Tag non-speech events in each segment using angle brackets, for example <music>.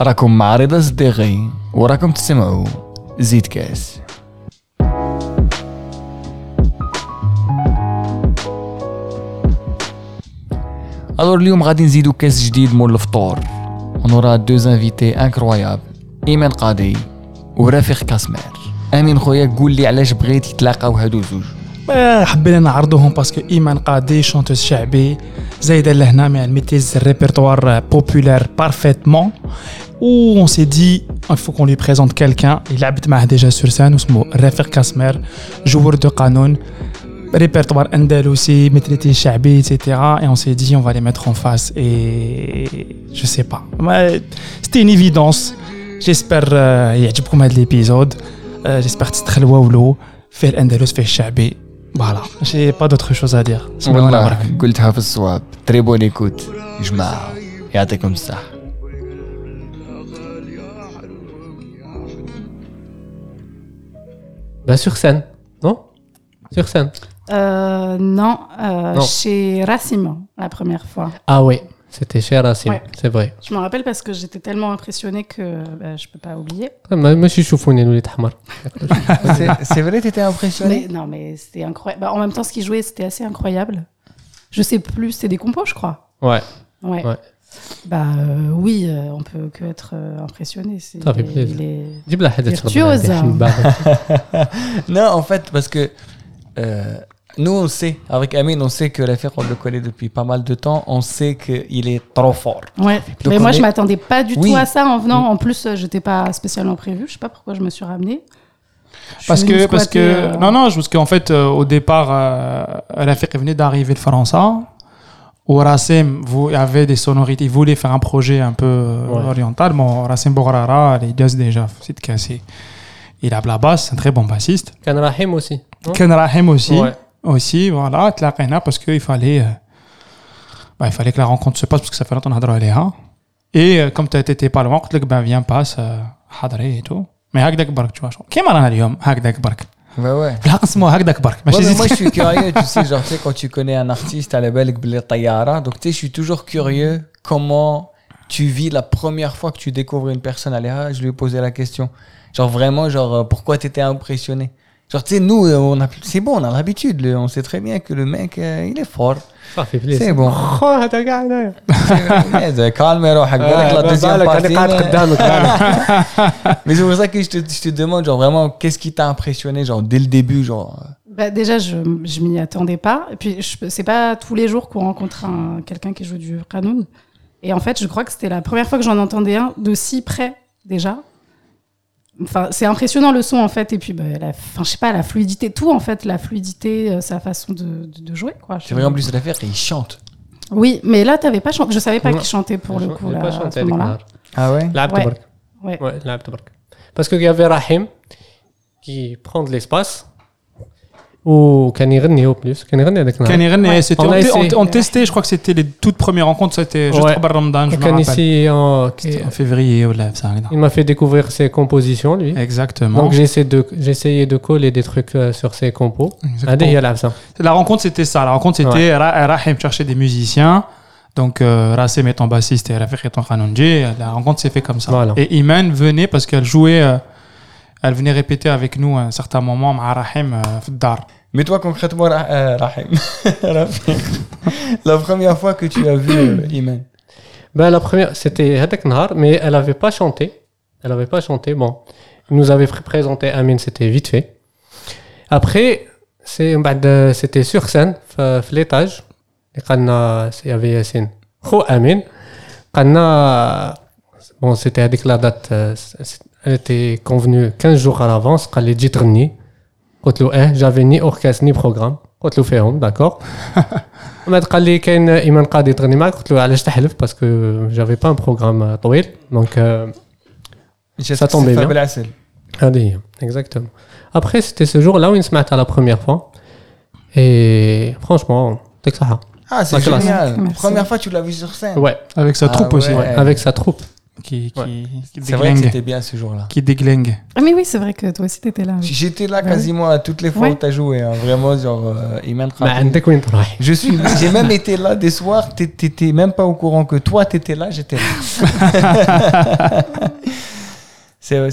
راكم مع رضا صديقي وراكم تسمعوا زيد كاس. الور اليوم غادي نزيدو كاس جديد مول الفطور. ونورا دو انفيتي انكرويابل ايمان قاضي ورفيق كاسمير امين خويا قول لي علاش بغيتي تلاقاو هادو زوج آه، حبينا نعرضوهم باسكو ايمان قاضي شونتوز شعبي زايده لهنا يعني ميتيز الريبرتوار بوبولار بارفيتمون و on s'est dit il faut qu'on lui présente quelqu'un il لعبت معاه ديجا سور سان واسمه رفيق كاسمير جوور دو قانون répertoire andalousi, maîtrise chabi, etc. Et on s'est dit, on va les mettre en face. Et je sais pas. Ouais, C'était une évidence. J'espère euh, يعجبكم هذا l'épisode. Euh, J'espère que c'est très واولو في الأندلس في الشعبي. Voilà. J'ai pas d'autre chose à dire. سمعونا والله برك. قلتها في الصواب تري بون ايكوت يا جماعه يعطيكم الصحه Bah, sur scène, non Sur scène. Euh, non, euh, Non. chez Racim, la première fois. Ah oui, c'était cher hein, à ouais. c'est vrai. Je m'en rappelle parce que j'étais tellement impressionnée que bah, je ne peux pas oublier. Moi, je nous, <laughs> les C'est vrai, tu étais impressionnée Non, mais c'était incroyable. Bah, en même temps, ce qu'il jouait, c'était assez incroyable. Je ne sais plus, c'est des compos, je crois. Ouais. Ouais. Bah euh, oui, euh, on peut que être euh, impressionné. C'est Ça fait plaisir. <laughs> Non, en fait, parce que euh, nous, on sait, avec Amine, on sait que Rafik, on le connaît depuis pas mal de temps. On sait qu'il est trop fort. Ouais. Mais moi, est... je m'attendais pas du tout à ça en venant. Mm. En plus, euh, j'étais pas spécialement prévu. Je ne sais pas pourquoi je me suis ramené. Parce que, parce que, euh... non, non, parce qu'en fait, euh, au départ, euh, Rafik venait d'arriver de France. Où Rassem vous, avait des sonorités. Il voulait faire un projet un peu euh, oriental. Bon, Rassem Bourrara, les deux déjà, c'est cassé. Il a la basse, c'est un très bon bassiste. Ken aussi. Ken aussi. Ouais aussi, voilà, تلاقينا parce qu'il fallait, euh, bah, il fallait que la rencontre se passe parce que ça fait longtemps qu'on a عليها. Et euh, comme tu étais pas loin, قلت لك ben viens passe, euh, حضري et tout. Mais هكذاك برك tu vois. كيما رانا اليوم هكذاك برك. Bah ouais. بالحق اسمه هكذاك برك Ouais, ماشي mais زيد moi, je suis curieux, tu sais, genre, tu sais, quand tu connais un artiste à la belle Tayara, donc tu sais, je suis toujours curieux comment tu vis la première fois que tu découvres une personne à l'EA. Je lui ai posé la question. Genre, vraiment, genre, euh, pourquoi t'étais impressionné Genre, tu sais, nous, euh, on a, c'est bon, on a l'habitude, le- on sait très bien que le mec, euh, il est fort. صافي بليز C'est bon. خو <laughs> <laughs> هذا كاع هنايا Eh, calme روحك بالك la deuxième بالك partie. انا <laughs> قاعد mais- قدامك Mais c'est pour ça que je te, je te demande, genre, vraiment, qu'est-ce qui t'a impressionné, genre, dès le début, genre. euh, Bah, déjà, je, je m'y attendais pas. Et puis, je- c'est pas tous les jours qu'on rencontre un- quelqu'un qui joue du Qanoun. Et en fait, je crois que c'était la première fois que j'en entendais un de si près, déjà. C'est impressionnant le son en fait, et puis bah, la, fin, je sais pas, la fluidité, tout en fait, la fluidité, euh, sa façon de, jouer quoi. C'est vrai en plus de l'affaire, et il chante. Oui, mais là t'avais pas chanté, je savais pas qu'il chantait pour le coup à ce. Ah ouais? Ouais. Ouais. ouais. Parce qu'il y avait Rahim qui prend de l'espace وكان يغني هو بلوس كان يغني هذاك كان النهار يغني c'était On a on, essayé. on, on testait je crois que c'était les toutes premières rencontres c'était juste Ouais. قبل رمضان je me وكان rappelle ici en... C'était en février ولا بصح هكذا. il m'a fait découvrir ses compositions lui exactement donc j'ai essayé de j'ai essayé de coller des trucs euh, sur ses compos Exactement. هذه هي العبسه La rencontre, c'était ça. La rencontre, c'était Ra- Rahim chercher des musiciens. Donc, euh, Rassim étant bassiste et Rafik étant Khanonji. La rencontre s'est fait comme ça. Voilà. Et Iman venait parce qu'elle jouait, euh, elle venait répéter avec nous un certain moment, ma Rahim, euh, Dar. Mais toi, concrètement, euh, <laughs> Rahim, la première fois que tu as vu euh, Iman ben, La première, c'était Hadak Nahar, mais elle n'avait pas chanté. Elle n'avait pas chanté, bon. Elle nous avait présenté Amin, c'était vite fait. Après, ben, c'était sur scène, à l'étage. Il y avait Yassine. Oh, Amin. Bon, c'était avec la date était convenue 15 jours à l'avance. قال لي تجي تغني. قلت له اه j'avais ni orchestre ni programme. قلت له فيهم d'accord. من بعد قال لي كاين ايمان قاضي تغني معك قلت له علاش تحلف باسكو جافي با ان بروغرام طويل دونك Ça tombait bien. بالعسل. هذه هي exactement après c'était ce jour là où سمعتها la première fois et franchement يعطيك صحة Ah, c'est La classe. génial. Merci. Première fois, tu l'as vu sur scène. ouais Avec sa Ah troupe aussi. ouais. avec sa troupe qui, qui. C'est vrai que c'était bien ce jour-là. Qui déglingue. Ah mais oui, c'est vrai que toi aussi t'étais là. J'étais là ah quasiment à toutes les fois où t'as joué, hein. vraiment genre. Euh, et même bah, Je suis, j'ai même été là des soirs. T'étais même pas au courant que toi t'étais là, j'étais là. <laughs> c'est vrai,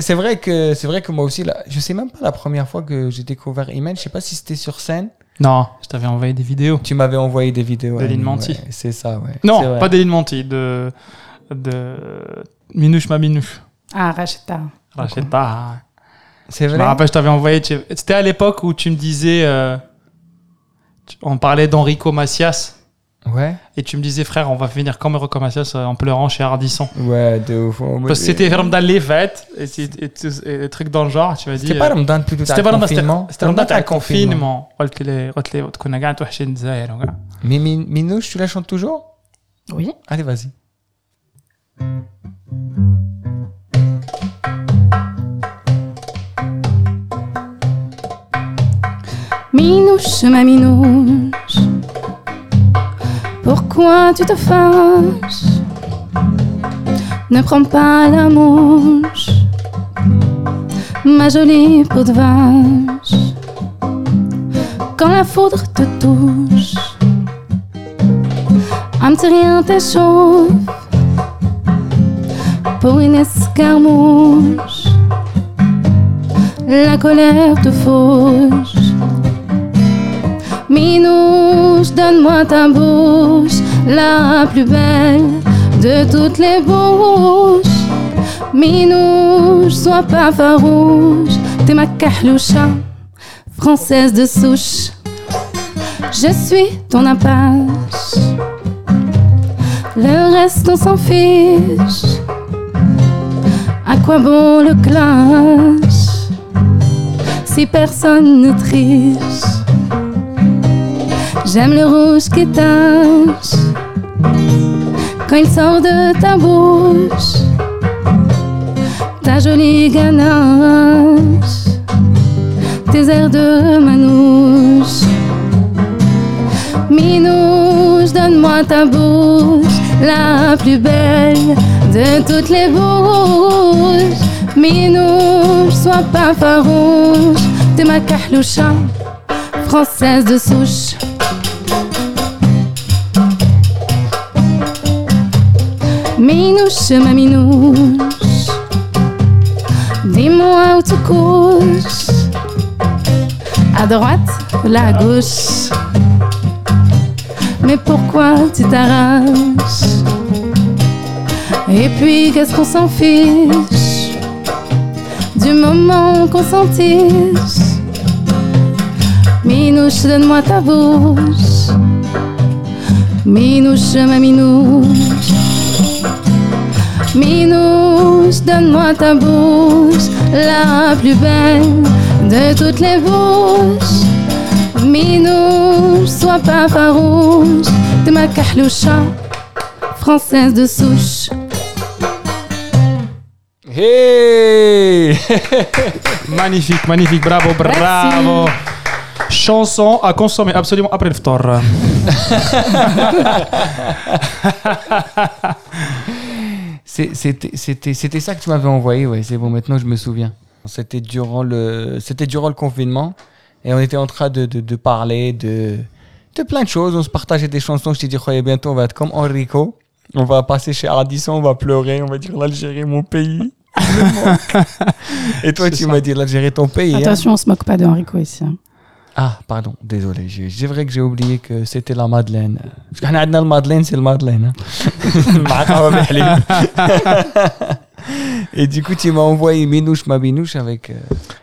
c'est vrai que c'est vrai que moi aussi là, je sais même pas la première fois que j'ai découvert Iman. Je sais pas si c'était sur scène. Non, je t'avais envoyé des vidéos. Tu m'avais envoyé des vidéos. Des lignes c'est ça, ouais. Non, pas des lignes menties, de de Minouche ma Minouche. Ah, Racheta. Racheta. C'est vrai. Je me rappelle, je t'avais envoyé. Tu... C'était à l'époque où tu me disais. On parlait d'Enrico Macias. Ouais. Et tu me disais, frère, on va finir comme Enrico Macias en pleurant chez Ardisson. Ouais, de ouf. Parce que c'était Ramadan les fêtes et, des trucs dans le genre. Tu m'as dit. C'était pas Ramadan tout le confinement. C'était Ramadan le confinement. Mais Minouche, tu la chantes toujours Oui. Allez, vas-y. Minouche, ma minouche, pourquoi tu te fâches? Ne prends pas la mouche, ma jolie peau de vache. Quand la foudre te touche, un petit rien t'échauffe pour une escarmouche. La colère te fauche. Minouche, donne-moi ta bouche, la plus belle de toutes les bouches. Minouche, sois pas farouche, t'es ma kahloucha, française de souche. Je suis ton apache, le reste on s'en fiche. À quoi bon le clash si personne ne triche? J'aime le rouge qui tache quand il sort de ta bouche. Ta jolie ganache, tes airs de manouche. Minouche, donne-moi ta bouche, la plus belle de toutes les bouches. Minouche, sois pas farouche, t'es ma kahloucha, française de souche. Minouche, ma minouche, dis-moi où tu couches, à droite ou à gauche? Mais pourquoi tu t'arraches? Et puis qu'est-ce qu'on s'en fiche du moment qu'on s'en Minouche, donne-moi ta bouche. Minouche, ma minouche. Minouche, donne-moi ta bouche, la plus belle de toutes les bouches. Minouche, sois pas farouche, t'es ma kahloucha, française de souche. Hey <laughs> Magnifique, magnifique, bravo, bravo. Chanson à consommer absolument après le ftor. <laughs> C'était ça que tu m'avais envoyé, ouais, c'est bon, maintenant je me souviens. C'était durant le, durant le confinement et on était en train de, de, de parler de, de plein de choses. On se partageait des chansons. Je t'ai dit, Khoya, bientôt on va être comme Enrico. On va passer chez Ardisson, on va pleurer, on va dire l'Algérie, mon pays. Et toi, <laughs> tu m'as dit l'Algérie, ton pays. hein. Attention, on se moque pas de Enrico ici. hein. Ah, pardon, désolé. j'ai- C'est vrai que j'ai oublié que c'était la Madeleine. Parce qu'on a le Madeleine, c'est le Madeleine. hein. <laughs> <laughs> Et du coup, tu m'as envoyé Minouche, ma Binouche avec. euh,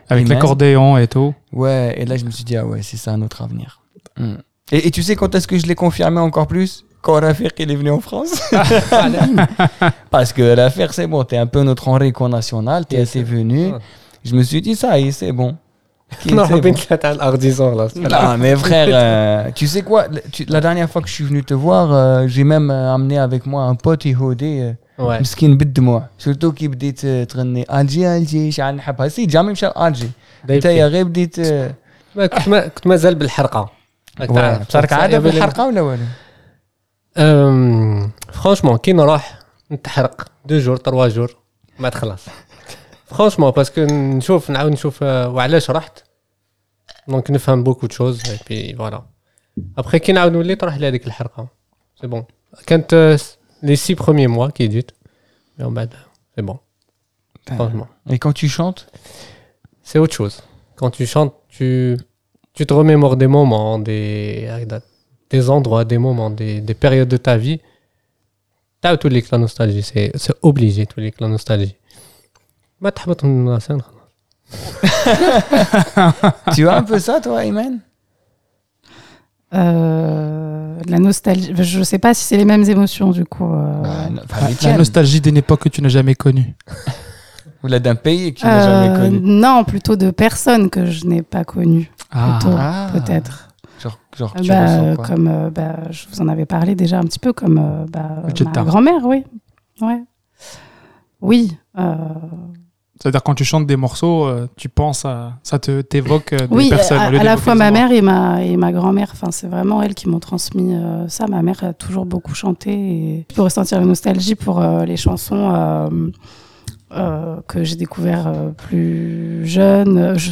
Avec l'accordéon et tout. Ouais, et là, je me suis dit, ah ouais, c'est ça notre avenir. Hmm. Et, et tu sais quand est-ce que je l'ai confirmé encore plus? Quand Rafik il est venu en France. <laughs> Parce que Rafik, c'est bon, t'es un peu notre Enrico national, t'es Yes, assez sir. venu. Ouais. Je me suis dit, ça y est, c'est bon. Qui- Non, c'est bon. بين ثلاثة على الأرديزون là. Non, mais frère, <laughs> euh, tu sais quoi le- tu- La dernière fois que je suis venu te voir, euh, j'ai même euh, amené avec moi un pote يهودي euh, Ouais. مسكين بالدموع سورتو كي بديت آه، تغني الجي الجي شحال نحبها سي جامي مشى الجي انت يا غير بديت آه، ما كنت ما كنت مازال بالحرقة راك ouais. تعرف. صارك عاده صعيبة بالحلقه ولا والو؟ أم، فرانشمون كي نروح نتحرق دو جور تروا جور ما تخلص فرونشمون باسكو نشوف نعاود نشوف آه، وعلاش رحت دونك نفهم بوكو تشوز اي بي فوالا ابخي كي نعاود نولي تروح لهذيك الحرقه سي بون كانت لي سي بروميي موا كي جيت من بعد سي بون فرونشمون Et quand tu chantes, c'est autre chose. Quand tu chantes, tu, tu te remémores des moments, des, des endroits, des moments, des, périodes de ta vie, t'as tous les la nostalgie. C'est, obligé, tous les bah, la nostalgie. <laughs> tu as un peu ça, toi, Iman euh, la nostalgie, je sais pas si c'est les mêmes émotions du coup. Euh. Bah, bah, la, nostalgie d'une époque que tu n'as jamais connue. Ou la d'un pays que tu n'as euh, jamais connu. Non, plutôt de personnes que je n'ai pas connues. Ah, ah. peut-être. Genre, genre tu bah, ressens quoi comme euh, bah, je vous en avais parlé déjà un petit peu, comme euh, bah, ma grand-mère, oui. Ouais. Oui. euh, C'est-à-dire quand tu chantes des morceaux, euh, tu penses à, ça te t'évoque euh, des oui, personnes. à, la fois ma mère et ma, et ma grand-mère. Enfin, c'est vraiment elles qui m'ont transmis euh, ça. Ma mère a toujours beaucoup chanté et je peux ressentir une nostalgie pour euh, les chansons euh, euh, que j'ai découvert euh, plus jeune. Je,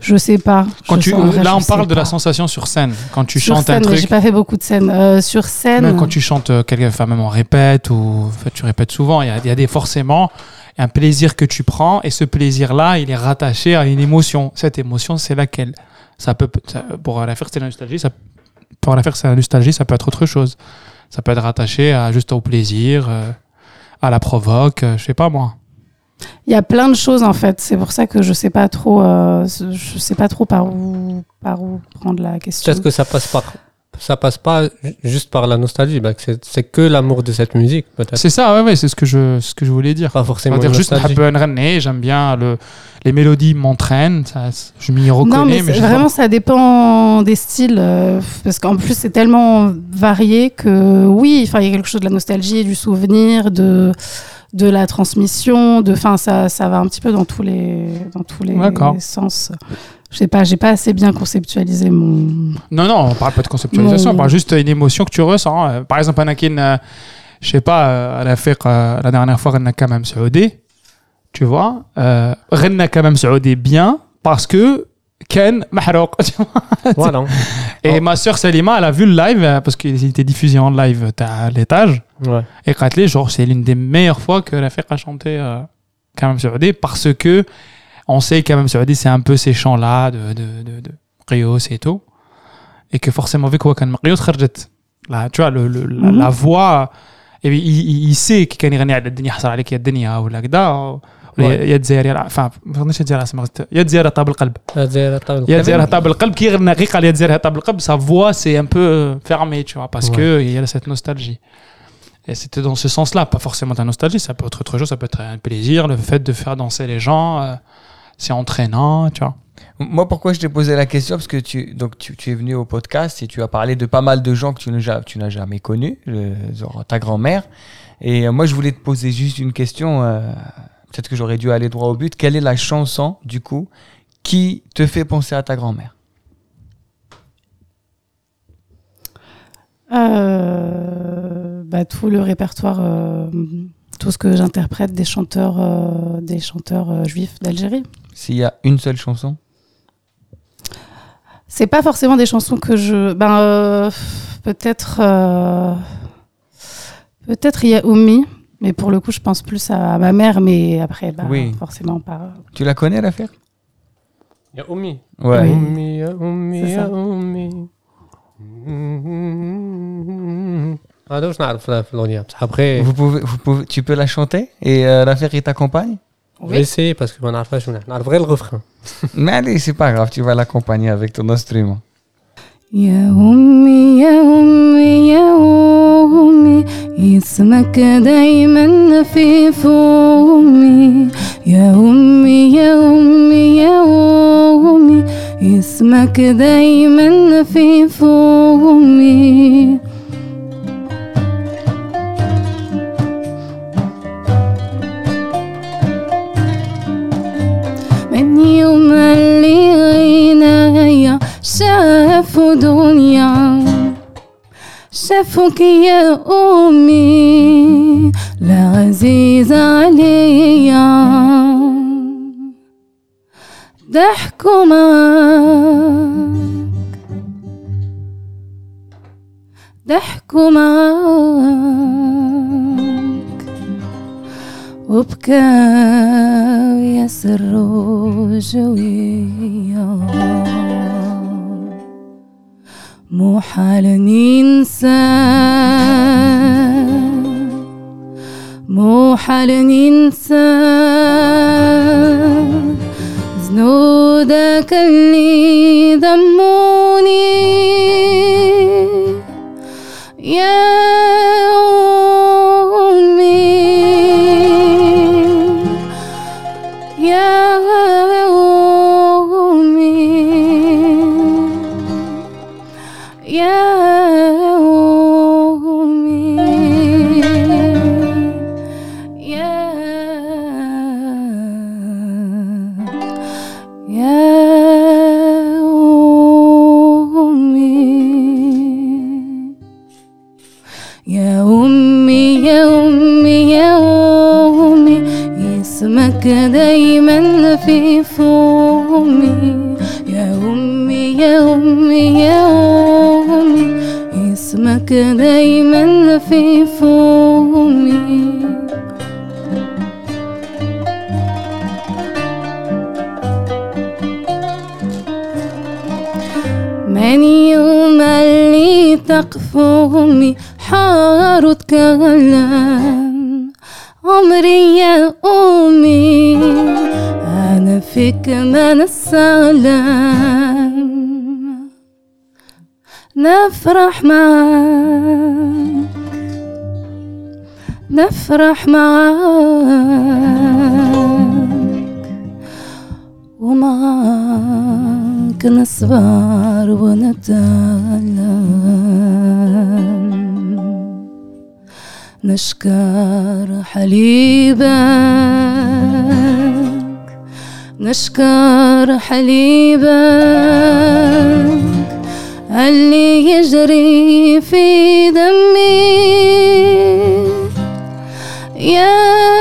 je sais pas. Quand tu, vrai, là, on parle de la sensation sur scène. Quand tu sur chantes scène, un truc, j'ai pas fait beaucoup de scènes. Euh, sur scène. même quand tu chantes euh, quelque, enfin même on répète ou en fait, tu répètes souvent, il y a, il y a des forcément un plaisir que tu prends et ce plaisir-là, il est rattaché à une émotion. Cette émotion, c'est laquelle? Ça peut ça- pour la faire c'est la nostalgie, ça pour la faire c'est la nostalgie, ça peut être autre chose. Ça peut être rattaché à juste au plaisir, euh, à la provoque, euh, je sais pas moi. Il y a plein de choses en fait. C'est pour ça que je sais pas trop. euh, je sais pas trop par où par où prendre la question. Peut-être que ça passe par ça passe pas ju- juste par la nostalgie, bah, c'est que l'amour de cette musique peut-être. C'est ça, ouais, ouais, c'est ce que je, ce que je voulais dire. Pas On forcément dire juste j'aime bien le, les mélodies m'entraînent, je m'y reconnais. Non, mais, mais vraiment, ça dépend des styles. euh, parce qu'en plus, c'est tellement varié que oui, enfin, il y a quelque chose de la nostalgie, du souvenir, de, de la transmission. De, enfin, ça, ça va un petit peu dans tous les, dans tous les sens. Je sais pas, j'ai pas assez bien conceptualisé mon. Non, non, on parle pas de conceptualisation, on parle juste d'une émotion que tu ressens. Euh, Par exemple, Anakin, euh, je sais pas, euh, elle a fait euh, la dernière fois, Renna quand même Saoudi, tu vois. Euh, Renna quand même Saoudi bien parce que Ken Mahrouk. <laughs> voilà. Et oh. ma soeur Salima, elle a vu le live, hein, parce qu'il était diffusé en live euh, à l'étage. Ouais. Et Katli, genre, c'est l'une des meilleures fois que la a chanté euh, Kamam Saoudi, parce que on sait que Kamam Saoudi, c'est un peu ces chants-là de, de, de, de Rios et tout. Et que forcément, vu qu'on Rios Kharjet, là, tu vois, le, le, la, mm -hmm. la, voix, et il, il, il sait qu'il y a الدنيا حصل عليك يا الدنيا ولا كذا ولا Ouais. يا تزير enfin ما فهمتش يا تزير سمعت يا تزير طاب القلب زي طاولة يا القلب. تزير طاب القلب كي غنى غير قال يا تزير طاب القلب sa voix c'est un peu fermé tu vois parce Ouais. que il y a cette nostalgie et c'était dans ce sens-là, pas forcément de la nostalgie, ça peut être autre chose, ça peut être un plaisir, le fait de faire danser les gens, euh, c'est entraînant, tu vois. Moi, pourquoi je t'ai posé la question Parce que tu, donc, tu, tu es venu au podcast et tu as parlé de pas mal de gens que tu n'as ja- tu n'as jamais connus, le- genre ta grand-mère. Et euh, moi, je voulais te poser juste une question. euh, Peut-être que j'aurais dû aller droit au but. Quelle est la chanson, du coup, qui te fait penser à ta grand-mère? Euh, bah, tout le répertoire, euh, tout ce que j'interprète des chanteurs, euh, des chanteurs juifs d'Algérie. S'il y a une seule chanson? C'est pas forcément des chansons que je. Ben, peut-être. peut-être il y a Oumi, mais pour le coup, je pense plus à ma mère, mais après, bah, oui. forcément pas. Tu la connais, l'affaire? Il y a Omi. Ouais. Oui. Omi, Omi, Omi. Après, vous pouvez, vous pouvez, tu peux la chanter et euh, l'affaire il t'accompagne? Oui. Je essayer parce que je ne vrai le refrain. <laughs> Mais allez, c'est pas grave, tu vas l'accompagner avec ton instrument. Ya ummi, ya ummi, اسمك دايما في فمي. يا أمي يا أمي يا أمي اسمك دايما في فمي. من يوم اللي عينيا شافوا دنيا. شافوك يا أمي. لا عزيز عليا. ضحكوا معاك ضحكوا معاك وبكاو يسروا جويا مو حال ننسى مو ننسى ذنودك اللي ذموني. يا دايما في فمي. يا أمي يا أمي يا أمي اسمك دايما في فمي. من يوم اللي تقف أمي حار تكلم عمري يا أمي فيك من السلام نفرح معاك نفرح معاك ومعاك نصبر ونتألم. نشكر حليبك. نشكر حليبك اللي يجري في دمي. يا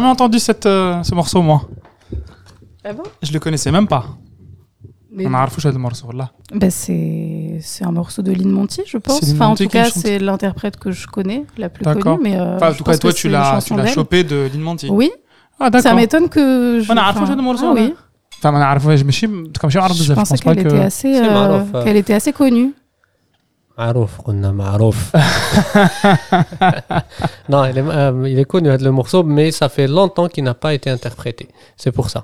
jamais entendu euh, ce morceau, moi. Ah bon? Je le connaissais même pas. Mais... On a morceau là. Bah, c'est c'est un morceau de Lynn Monty, je pense. Enfin, en tout cas, c'est l'interprète que je connais, la plus connue. Mais euh, enfin, en tout cas, toi, tu l'as tu chopé de Lynn Monty. Oui. Ah, Ça m'étonne que. Je... On a enfin... le morceau. Ah, oui. Enfin, on a je me suis comme je pense qu'elle était assez euh, qu'elle était assez connue. معروف قلنا معروف <laughs> non il est, euh, il est connu هذا le morceau mais ça fait longtemps qu'il n'a pas été interprété c'est pour ça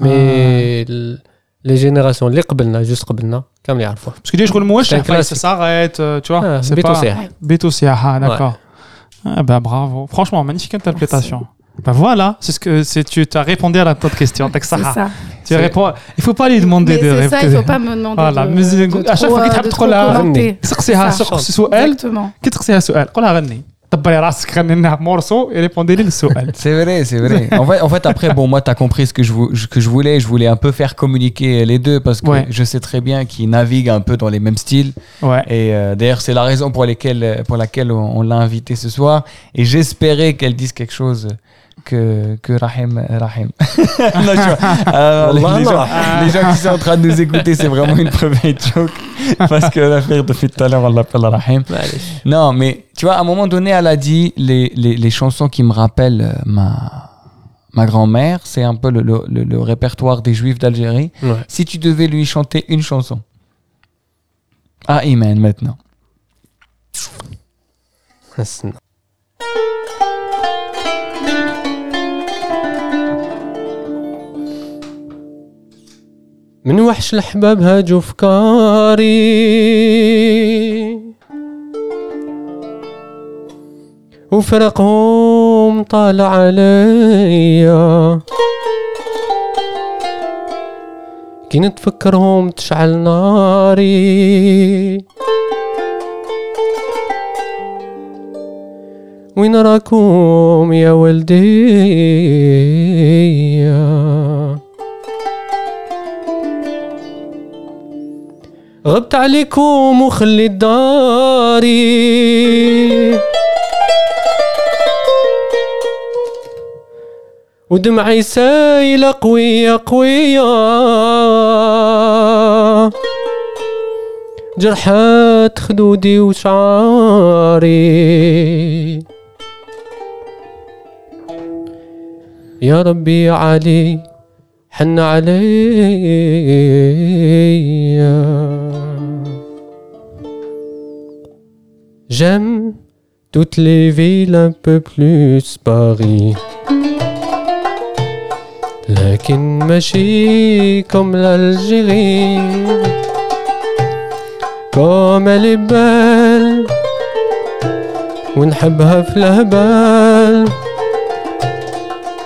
mais l- les générations اللي قبلنا juste قبلنا كامل يعرفوه parce que les شغل موش C'est un ça classique. s'arrête euh, tu vois Ah, c'est بيتو pas سياح. Beto Siaha, d'accord ah bah bravo franchement magnifique interprétation bah voilà c'est ce que c'est tu as répondu à la toute question <laughs> T'as que ça. C'est ça. tu réponds il faut pas lui demander Mais de c'est ça, il répéter faut pas me demander Voilà, de, mais de à chaque fois trop, qu'il euh, tape de trop trop la- commenter. تسقسيها C'est ça. سق- سؤال Exactement. كي تسقسيها سؤال قولها غني دبري راسك غني لنا مورسو et répondez لي للسؤال C'est vrai, c'est vrai. En fait, en fait, après, bon, moi, tu as compris ce que je, vou- que je voulais. Je voulais un peu faire communiquer les deux parce que Ouais. je sais très bien qu'ils naviguent un peu dans les mêmes styles. ouais Et euh, d'ailleurs, c'est la raison pour, lesquelles, pour laquelle on, on l'a invitée ce soir. Et j'espérais qu'elle dise quelque chose que, que Rahim. Rahim. <laughs> non, euh, les, les, gens, qui sont en train de nous écouter, c'est vraiment une private joke. Parce que l'affaire de tout à l'heure, on l'appelle Rahim. Non, mais tu vois, à un moment donné, elle a dit les, les chansons qui me rappellent euh, ma, ma grand-mère, c'est un peu le, le, répertoire des Juifs d'Algérie. Si tu devais lui chanter une chanson. Ah, Amen maintenant. من وحش الحباب هاجوا فكاري وفرقهم طال عليا. كي نتفكرهم تشعل ناري. وين راكم يا ولدي؟ غبت عليكم وخليت داري ودمعي سايلة قوية قوية. جرحات خدودي وشعاري. يا ربي يا علي حن عليا J'aime toutes les villes un peu plus Paris لكن ماشي comme l'Algérie comme elle est belle ونحبها في الهبال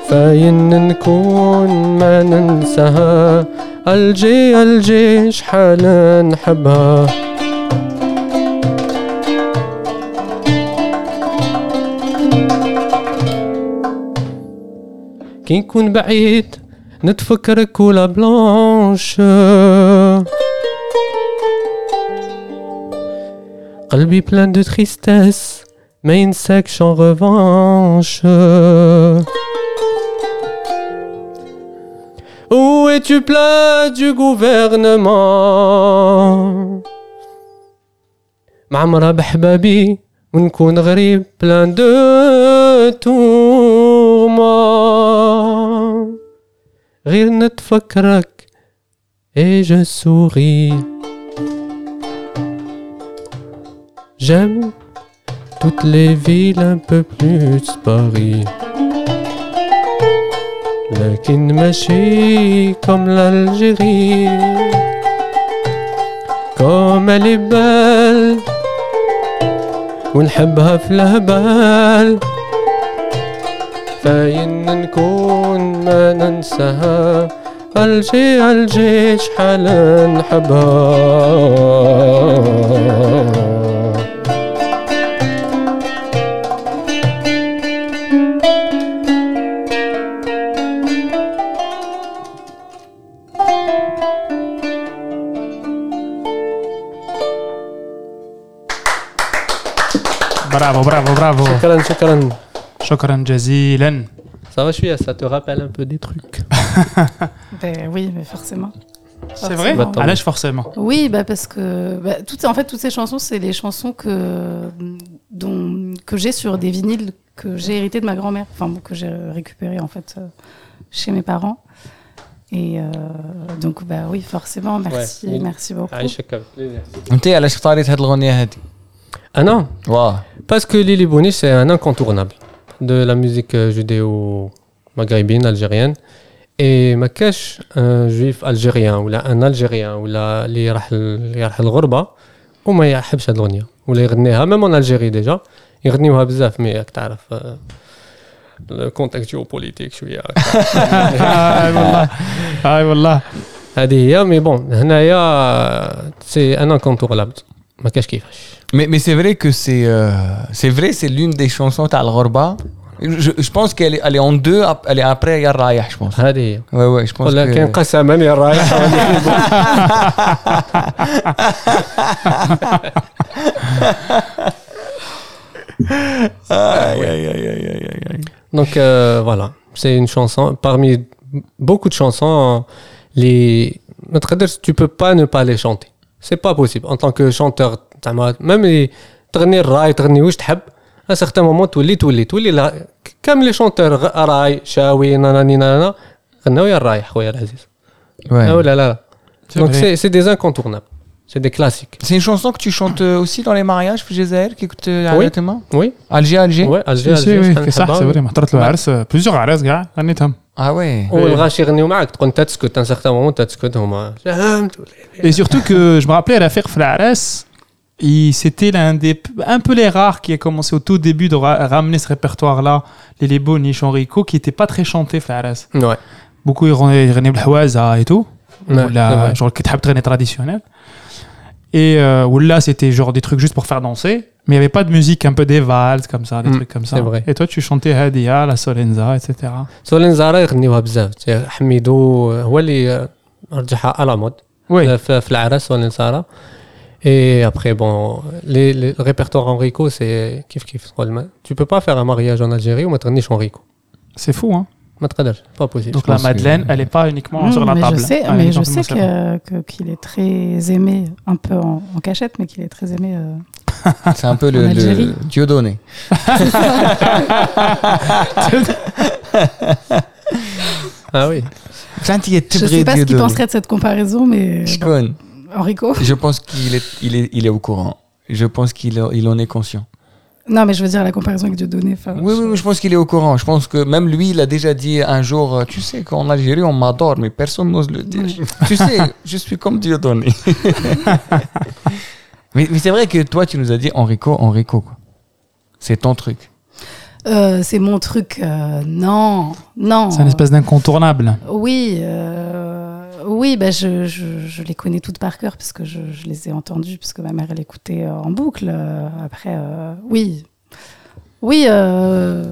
فاين نكون ما ننساها الجي الجي شحال نحبها كي نكون بعيد نتفكرك ولا بلانش قلبي بلان دو تريستيس ما ينساكش en revanche Où es-tu place du gouvernement معمرة بحبابي ونكون غريب بلان دو tourment غير نتفكرك et je souris J'aime toutes les villes un peu plus Paris لكن ماشي comme l'Algérie comme elle est belle ونحبها في الهبال فاين نكون ما ننساها ألجي ألجي شحال نحبها برافو برافو برافو شكرا شكرا. Shukran jazilan. Ça va, je suis, ça te rappelle un peu des trucs. <laughs> ben oui, mais forcément. C'est vrai À forcément. Oui, bah parce que bah, toutes, en fait, toutes ces chansons, c'est les chansons que, que j'ai sur des vinyles que j'ai hérité de ma grand-mère, enfin que j'ai récupéré en fait euh, chez mes parents. Et euh, donc bah oui, forcément, merci, ouais. merci beaucoup. Tu as choisi cette chanson Ah non, parce que Lily Bonis c'est un incontournable. De la musique euh, judéo-maghrébine, algérienne. Et ما كاش un juif algérien ولا un algérien ولا اللي راح اللي راح الغربة وما يحبش هاد الأغنية ولا يغنيها ميم en Algérie déjà. يغنيوها بزاف مي راك تعرف آه، الكونتكست جيوبوليتيك شوية اي والله اي والله هذه هي مي بون هنايا سي ان انكونتورلابل ما كاش كيفاش Mais, mais c'est vrai que c'est euh, c'est vrai, c'est l'une des chansons Tal Ghorba. Je, je pense qu'elle est, elle est en deux, ap- elle est après Yar Rayah, je pense. هذه هي Ouais, ouais, je pense ولا كان que... قسما يا <laughs> رايح Aïe, aïe, aïe, aïe, aïe, aïe, aïe. Donc euh, voilà, c'est une chanson parmi beaucoup de chansons les notre tu peux pas ne pas les chanter. C'est pas possible en tant que chanteur زعما même les تغني الراي تغني واش تحب à certains moments تولي تولي تولي لا- كامل لي شونتور راي شاوي ناناني نانا غناو يا الرايح خويا العزيز Ouais. ah ouais, là là C'est donc vrai. c'est c'est des incontournables c'est des classiques C'est une chanson que tu chantes euh, aussi dans les mariages, Gézaël, qui écoute euh, Oui. directement oui Alger, Alger ouais Alger سي Alger وي شحال صح نحبها. سي فري حضرت له عرس بليزيوغ عراس كاع غنيتهم ah ouais. Et surtout que je me rappelais à l'affaire Flares, c'était l'un des un peu les rares qui a commencé au tout début de ramener ce répertoire-là, les Lebo ni Rico, qui n'était pas très chanté Flares. Ouais. Beaucoup ils René Blahouaza et tout, ouais, la, genre le kitab traditionnel. Et euh, où là c'était genre des trucs juste pour faire danser. Mais il n'y avait pas de musique, un peu des valses comme ça, des Mm, trucs comme ça. c'est vrai. Et toi, tu chantais Hadia, la Solenza, etc. سولين زارا يغنيوها بزاف تي- حميدو هو اللي رجعها على مود Oui. في في العرس سولين زارا Et après, bon, les, les, le répertoire Enrico, c'est kiff kiff. Tu peux pas faire un mariage en Algérie ou mettre un niche Enrico. C'est fou, hein. ما تقدرش, pas possible. Donc Je la pense que- Madeleine, elle n'est pas uniquement Mmh, sur la mais table. Je sais, Elle mais est je dans sais le salon. que- que- qu'il est très aimé, un peu en, en cachette, mais qu'il est très aimé. euh. <laughs> C'est un peu le, En le Algérie. Dieudonné. <laughs> Ah oui. Je sais pas ce qu'il penserait de cette comparaison, mais Je bon, connais. Enrico. Je pense qu'il est, il est, il est au courant. Je pense qu'il est- il en est conscient. Non, mais je veux dire la comparaison avec Dieudonné. enfin, Oui, oui, oui, je pense qu'il est au courant. Je pense que même lui, il a déjà dit un jour, euh, tu sais qu'en Algérie, on m'adore, mais personne n'ose le dire. <laughs> tu sais, je suis comme Dieudonné. <laughs> mais mais c'est vrai que toi, tu nous as dit Enrico, Enrico. quoi. C'est ton truc. Euh, c'est mon truc. euh, non, non. C'est une espèce d'incontournable. Oui, euh, oui, bah je, je, je les connais toutes par cœur parce que je, je les ai entendues, parce que ma mère elle écoutait euh, en boucle. euh, Après, euh, oui, oui, euh,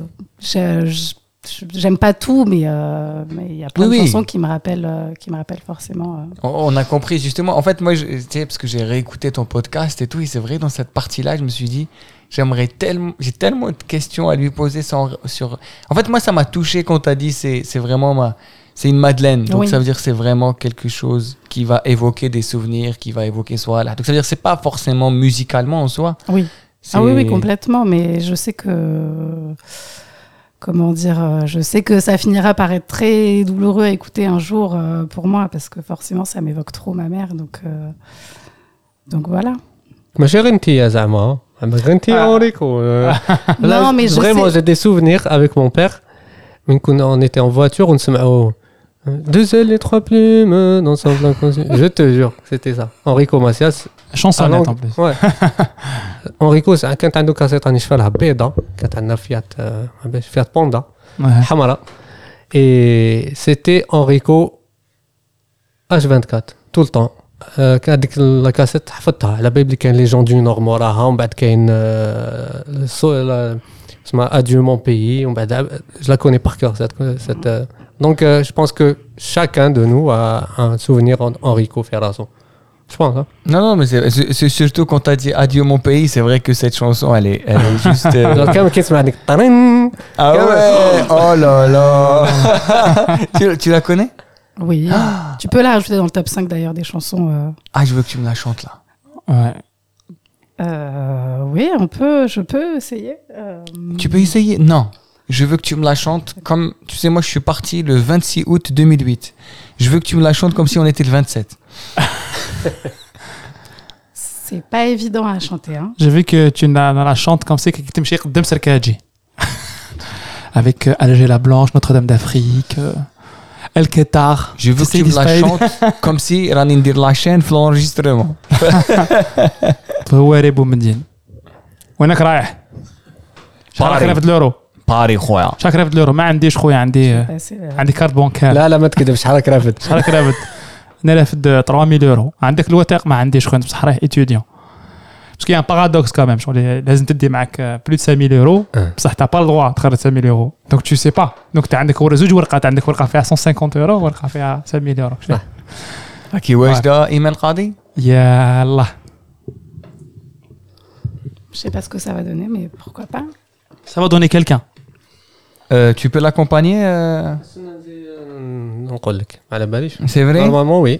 j'aime pas tout, mais euh, il y a plein Oui, de oui. chansons qui me rappellent, euh, qui me rappellent forcément. euh. On on a compris justement. En fait, moi, je, tu sais, parce que j'ai réécouté ton podcast et tout, et c'est vrai, dans cette partie-là, je me suis dit, j'aimerais tellement, j'ai tellement de questions à lui poser sans, sur. En fait, moi, ça m'a touché quand tu as dit, c'est, c'est vraiment ma, c'est une madeleine. Donc ça veut dire que c'est vraiment quelque chose qui va évoquer des souvenirs, qui va évoquer soi là. Donc ça veut dire que c'est pas forcément musicalement en soi. Oui. Ah oui, oui, complètement. Mais je sais que. Comment dire euh, Je sais que ça finira par être très douloureux à écouter un jour euh, pour moi, parce que forcément, ça m'évoque trop ma mère. Donc, euh... donc voilà. Mais j'ai Vraiment, j'ai des souvenirs avec mon père. On était en voiture, on se met deux ailes et trois plumes dans son plein conscient. je te jure c'était ça Enrico Macias Chansonnette Ah, en plus. ouais <laughs> Enrico ساعة كانت عنده كاسيت راني شفالها بيضة كانت عندنا فيات آه، فيات بوندا Ouais. حمراء et c'était Enrico H24 tout le temps آه، كان هذيك الكاسيت حفظتها على بالي كاين لي جون دو نور موراها ومن بعد كاين آه، السو- لا- اسمها اديو مون بيي ومن بعد je la connais par cœur cette, cette euh, donc, euh, je pense que chacun de nous a un souvenir en Enrico Ferrazzo. Je pense. Hein. Non, non, mais c'est surtout quand tu as dit Adieu mon pays, c'est vrai que cette chanson, elle est, elle est <laughs> juste. Euh... ah ouais euh, Oh là là <laughs> tu, la connais? Oui. <gasps> Tu peux la rajouter dans le top 5 d'ailleurs des chansons. Euh. Ah, je veux que tu me la chantes là. Ouais. Oui, on peut, je peux essayer. Tu peux essayer? Non Je veux que tu me la chantes comme. Tu sais, moi, je suis parti le 26 août 2008. Je veux que tu me la chantes comme si on était le 27. <laughs> C'est pas évident à chanter. Hein. J'ai vu que tu la, la chantes comme c'est que tu me قدام Serkaji. <laughs> Avec euh, Alger la Blanche, Notre-Dame d'Afrique, euh, El Qatar. Je veux que tu me la chantes <laughs> comme si Rani Ndir la chaîne في l'enregistrement. هو ريبو مدين وينك رايح؟ شحال باري. رافد لورو؟ باري خويا. شحال رافد لورو؟ ما عنديش خويا عندي Ouais, c'est, euh, عندي كارت بونكار لا لا ما تكذبش حرك رافد شحال رافد؟ انا رافد 3000 يورو عندك الوثائق ما عنديش خويا بصح رايح ايتيديون باسكو ان بارادوكس كاميم شغل لازم تدي معك بلو 5000 يورو أه. بصح تا با الدغوا تخرج 5000 يورو دونك تو سي با دونك انت عندك ورا زوج ورقات عندك ورقه فيها 150 يورو ورقه فيها 5000 يورو شوف. كي واجدة إيمان قاضي؟ يلا je sais pas ce que ça va donner, mais pourquoi pas. ça va donner quelqu'un Euh, tu peux l'accompagner euh? C'est euh, vrai? Normalement, oui.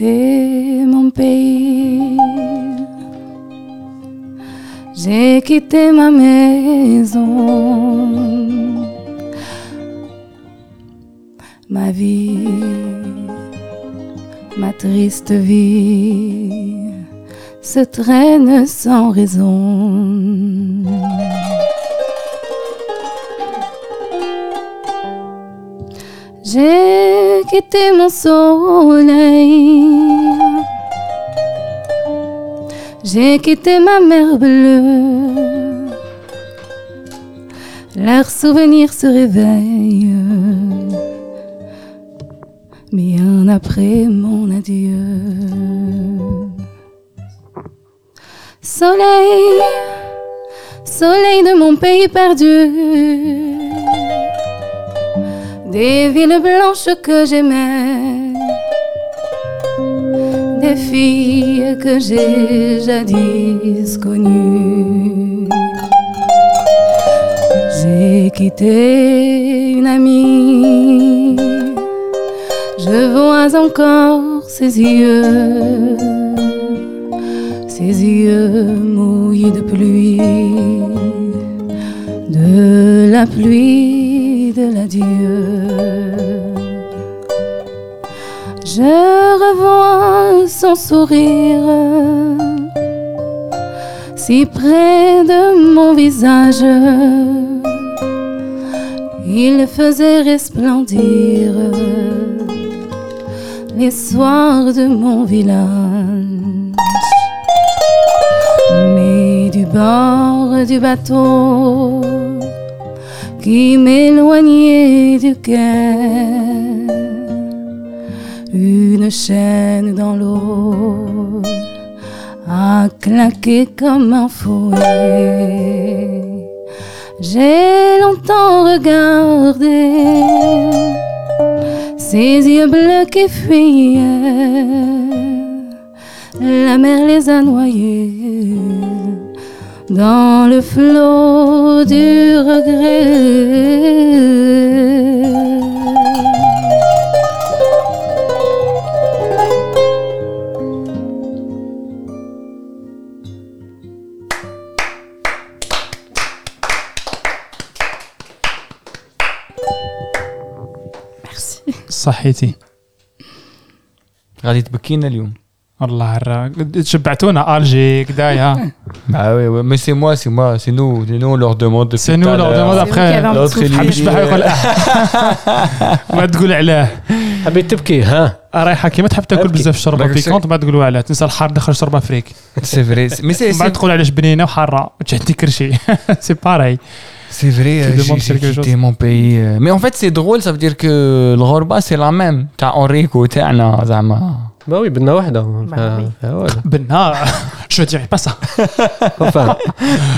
Quitté mon pays. J'ai quitté ma maison. Ma vie, ma triste vie se traîne sans raison. J'ai quitté mon soleil. J'ai quitté ma mer bleue. Leurs souvenirs se réveillent. Bien après mon adieu. Soleil, soleil de mon pays perdu des villes blanches que j'aimais, des filles que j'ai jadis connues. J'ai quitté une amie, je vois encore ses yeux, ses yeux mouillés de pluie, de la pluie de l'adieu. Je revois son sourire si près de mon visage. Il faisait resplendir les soirs de mon village. Mais du bord du bateau, qui m'éloignait du cœur. Une chaîne dans l'eau a claqué comme un fouet. J'ai longtemps regardé ces yeux bleus qui fuyaient. La mer les a noyés dans le flot du regret. Merci. صحيتي غادي تبكينا اليوم الله عراك شبعتونا الجي كدايا Bah oui, ouais. mais c'est moi, c'est moi, c'est nous, c'est nous, on leur demande depuis C'est nous, tout à on leur l'heure. demande C'est vous qui avez un L'autre, petit il souffle. حبيت شبح يقول ما تقول علاه حبيت تبكي ها رايحه كيما تحب تاكل أبكي. بزاف شوربه راك بيكونت ما تقولوا علاه تنسى الحار دخل شوربه فريك C'est vrai, c'est- mais c'est من بعد c'est- تقول علاش بنينه وحاره وتعدي كرشي سي باراي c'est vrai, Tu euh, j'ai demandes j'ai quelque quitté chose. mon pays. euh. Mais en fait, c'est drôle, ça veut dire que le Ghorba, c'est la même. T'as Enrico, تاعنا زعما. bah oui, Benna Wahda. Benna, je dirais pas ça. enfin,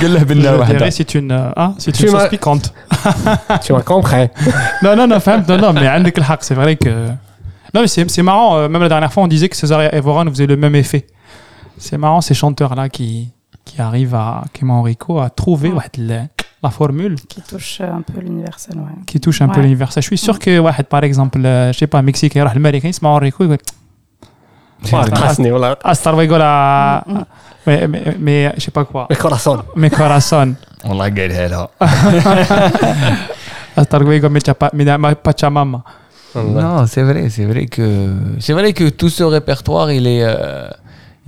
je dirais c'est une, euh, hein, c'est une sauce piquante. tu m'as compris. <laughs> non, non, non, femme, non, non, mais c'est vrai que. Non, mais c'est marrant, euh, même la dernière fois, on disait que César et Evoran faisaient le même effet. C'est marrant, ces chanteurs-là qui, qui arrivent à Clément Rico à trouver la, formule. Qui touche euh, un peu l'universel, ouais. Qui touche un peu l'universel. Je suis sûr que, par exemple, je sais pas, Mexicain, américain, il se met Rico, il تحسني ولا استر يقول آه، Mm, mm. mais mais- mais je sais pas quoi الكوراسون mais corazon والله قالها لها. استر يقول mais pas mais ma Pachamama Non, c'est vrai, c'est vrai que c'est vrai que tout ce répertoire, il est, euh,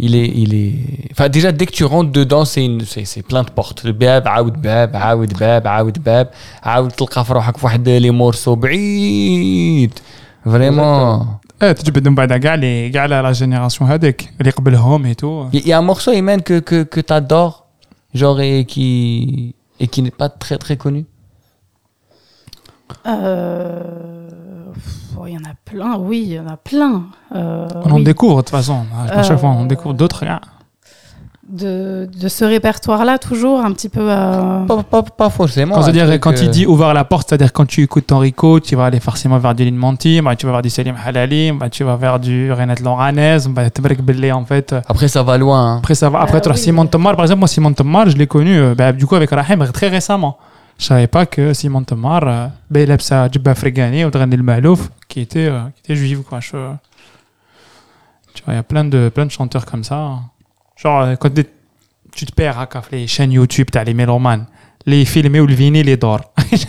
il est, il est. Enfin, déjà dès que tu rentres dedans, c'est une, c'est, c'est plein de portes. الباب عاود باب عاود باب عاود باب عاود تلقى في روحك في واحد لي مورسو بعيد. Vraiment. ايه تجبد من بعد كاع لي كاع لا جينيراسيون هذيك اللي قبلهم اي تو Il y a un morceau, Iman, que, que, que t'adores, genre, et qui, et qui n'est pas très, très connu. Euh, pff, oh, Il y en a plein, oui, il y en a plein. Euh, On en oui. découvre de toute façon. À chaque Euh, fois, on découvre d'autres. de, de ce répertoire-là, toujours un petit peu. euh, Pas, pas, pas forcément. Quand, c'est-à-dire, truc, quand il dit ouvrir la porte, c'est-à-dire quand tu écoutes Enrico, tu vas aller forcément vers du Lin Monty, bah, tu vas vers du Selim Halali, bah, tu vas vers du Renat Loranès, bah, en fait. Après, ça va loin. hein. Après, ça va, après Ah oui. Simon Tomar, par exemple, moi, Simon Tomar, je l'ai connu euh, bah, du coup avec Rahim très récemment. Je savais pas que Simon Tomar, euh, il a sa Jibba Frigani ou Malouf, qui était, euh, qui était juive, quoi. Je- tu vois, il y a plein de, plein de chanteurs comme ça. Genre, euh, quand tu te perds à les chaînes YouTube, t'as les mélomanes, les films ou le vinyle, les d'or. <laughs>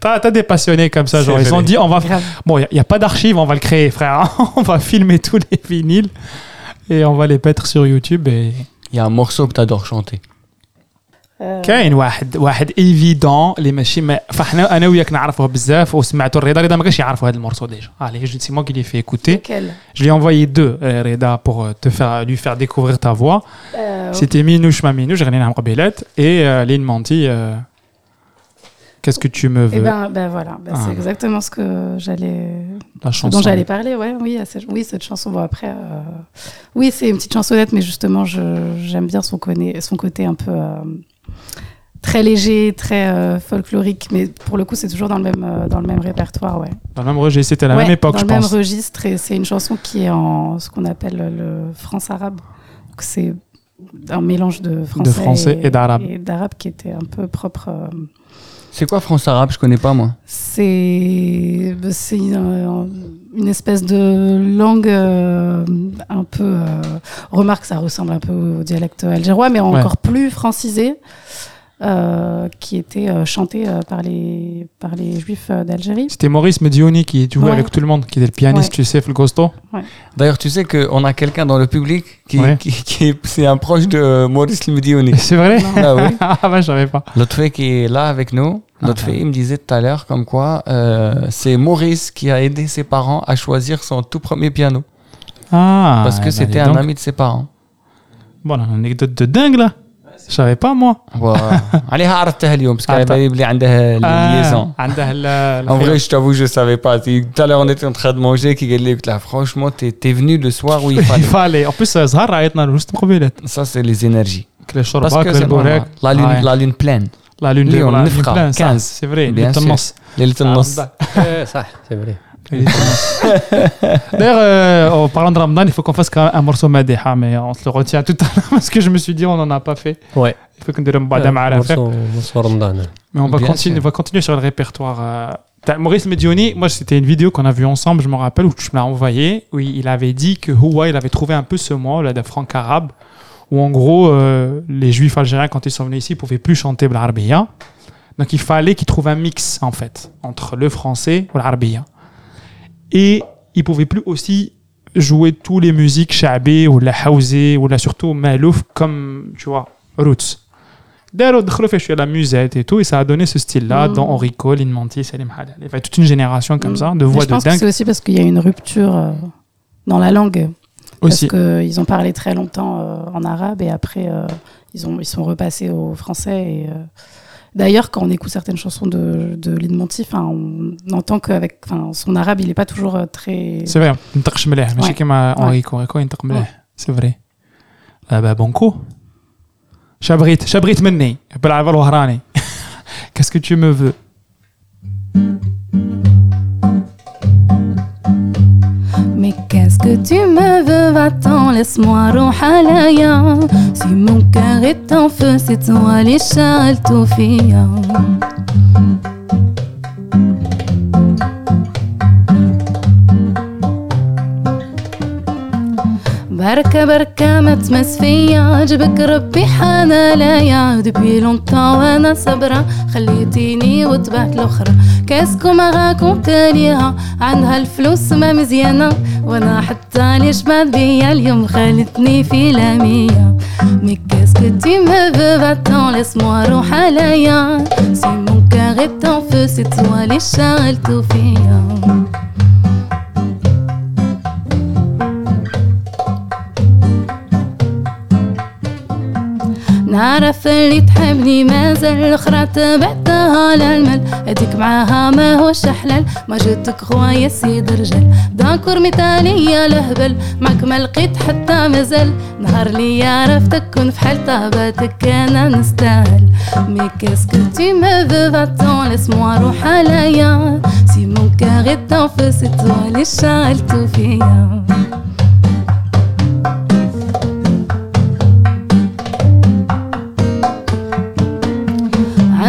t'as, t'as des passionnés comme ça, genre, ils ont dit, on va, bon, il n'y a, pas d'archives, on va le créer, frère. <laughs> on va filmer tous les vinyles et on va les mettre sur YouTube et, Il y a un morceau que t'adores chanter. Euh, كاين واحد واحد ايفيدون اللي ماشي ما فاحنا انا وياك نعرفوه بزاف وسمعتو الرضا رضا ما كانش يعرفوا هذا المورسو ديجا allez je c'est moi qui l'ai fait écouter lequel je lui ai envoyé deux euh, Reda pour euh, te faire lui faire découvrir ta voix Euh, c'était Minouche ma Minouche غنينا قبيلات et euh, Lynn Manti euh, qu'est-ce que tu me Eh veux ben, ben voilà, ben Ah. c'est exactement ce que j'allais, la ce chanson dont j'allais parler, ouais, oui, à cette- oui, cette chanson. Bon après, euh, oui, c'est une petite chansonnette, mais justement, je- j'aime bien son, connaît, son côté un peu euh, très léger, très euh, folklorique, mais pour le coup, c'est toujours dans le même, euh, dans le même répertoire, ouais. dans le même registre c'était à la Ouais, même époque dans je le même pense registre, et c'est une chanson qui est en ce qu'on appelle le France-arabe. Donc c'est un mélange de français, français et d'arabe. et d'arabe qui était un peu propre. euh, C'est quoi France-arabe Je connais pas moi. c'est c'est un- une espèce de langue euh, un peu. euh, remarque, ça ressemble un peu au dialecte algérois, mais encore plus francisé, euh, qui était euh, chanté euh, par les par les juifs euh, d'Algérie. c'était Maurice Medioni qui jouait Ouais. avec tout le monde qui était le pianiste Ouais. tu sais le Gosto D'ailleurs, tu sais qu'on a quelqu'un dans le public qui, Ouais. qui, qui est, c'est un proche de Maurice Limdioni. c'est vrai? Non. ah oui. <laughs> ah bah je savais pas L'autre fait qui est là avec nous, l'autre Ah, fait, il me disait tout à l'heure comme quoi euh, c'est Maurice qui a aidé ses parents à choisir son tout premier piano. ah parce que bah, c'était dis un donc. ami de ses parents. Bon, une anecdote de dingue là. Je savais pas moi. عليها عرفتها اليوم parce qu'elle Attends. avait اللي عندها Ah, liaison. عندها ال- En الخير. vrai, je t'avoue, je savais pas. Tout à l'heure, on était en train de manger, qui قال لي قلت لها, franchement, t'es t'es venu le soir où il Il <laughs> fallait. fallait. En plus زهر عيطنا له جوست قبيلات Ça, c'est les énergies. كل الشربة Parce que كل c'est البوراك normal. La lune, la lune pleine. La lune de voilà, Nifra, 15, c'est vrai. Bien sûr. Lilith Nos. صح c'est vrai. <laughs> D'ailleurs, euh, en parlant de Ramadan, il faut qu'on fasse quand un morceau Madiha, mais on se le retient tout à l'heure <laughs> parce que je me suis dit on n'en a pas fait. Ouais. Il faut qu'on donne un. Mais on va, continuer, on va continuer sur le répertoire. Euh. Maurice Medioni, moi c'était une vidéo qu'on a vue ensemble, je me rappelle, où tu me l'as envoyé, où il avait dit que Huwa, il avait trouvé un peu ce mot là, de franc arabe où en gros, euh, les juifs algériens, quand ils sont venus ici, pouvaient plus chanter l'arabia. Donc il fallait qu'ils trouvent un mix, en fait, entre le français et l'arabia. Et ils pouvaient plus aussi jouer toutes les musiques chabé ou la housé ou la surtout malouf comme, tu vois, roots. D'ailleurs, je la musette et tout, et ça a donné ce style-là mmh. dans Enrico, Lin Manti, Salim Halal. Il y toute une génération comme mm. ça de voix de dingue. Je pense que c'est aussi parce qu'il y a une rupture euh, dans la langue. Aussi. Parce qu'ils ont parlé très longtemps euh, en arabe et après euh, ils, ont, ils sont repassés au français. Et, euh, D'ailleurs, quand on écoute certaines chansons de, de Lynn Monty, on entend qu'avec son arabe, il n'est pas toujours très. C'est vrai, ouais. ouais. c'est vrai. Ah bah, banco. Chabrit, Chabrit Menni, <laughs> Qu'est-ce que tu me veux? Que tu me veux, va-t'en, laisse-moi rohalaya. Si mon cœur est en feu, c'est toi les châles بركة بركة ما تمس فيا عجبك ربي حانا لا يعود بي لونتون وأنا صبرة. خليتيني وتبعت الأخرى ما غاكم تاليها. عندها الفلوس ما مزيانة وأنا حتى ليش بعد بيا اليوم خلتني في لامية. مي كاسكو تي مهبب عطون لاسموا روح عليا. سي مون كاغي طون سي توا لي شغلتو فيا. نعرف اللي تحبني مازال الاخرى تبعتها للمل. هديك معاها ما هوش حلال. ما جاتك خوايا سيد رجال. دانكور مثالية لهبل. معك ما لقيت حتى مازال. نهار لي عرفتك كون في حال طابتك أنا نستاهل. مي tu me veux va-t'en laisse-moi روح عليا cœur est en feu c'est toi les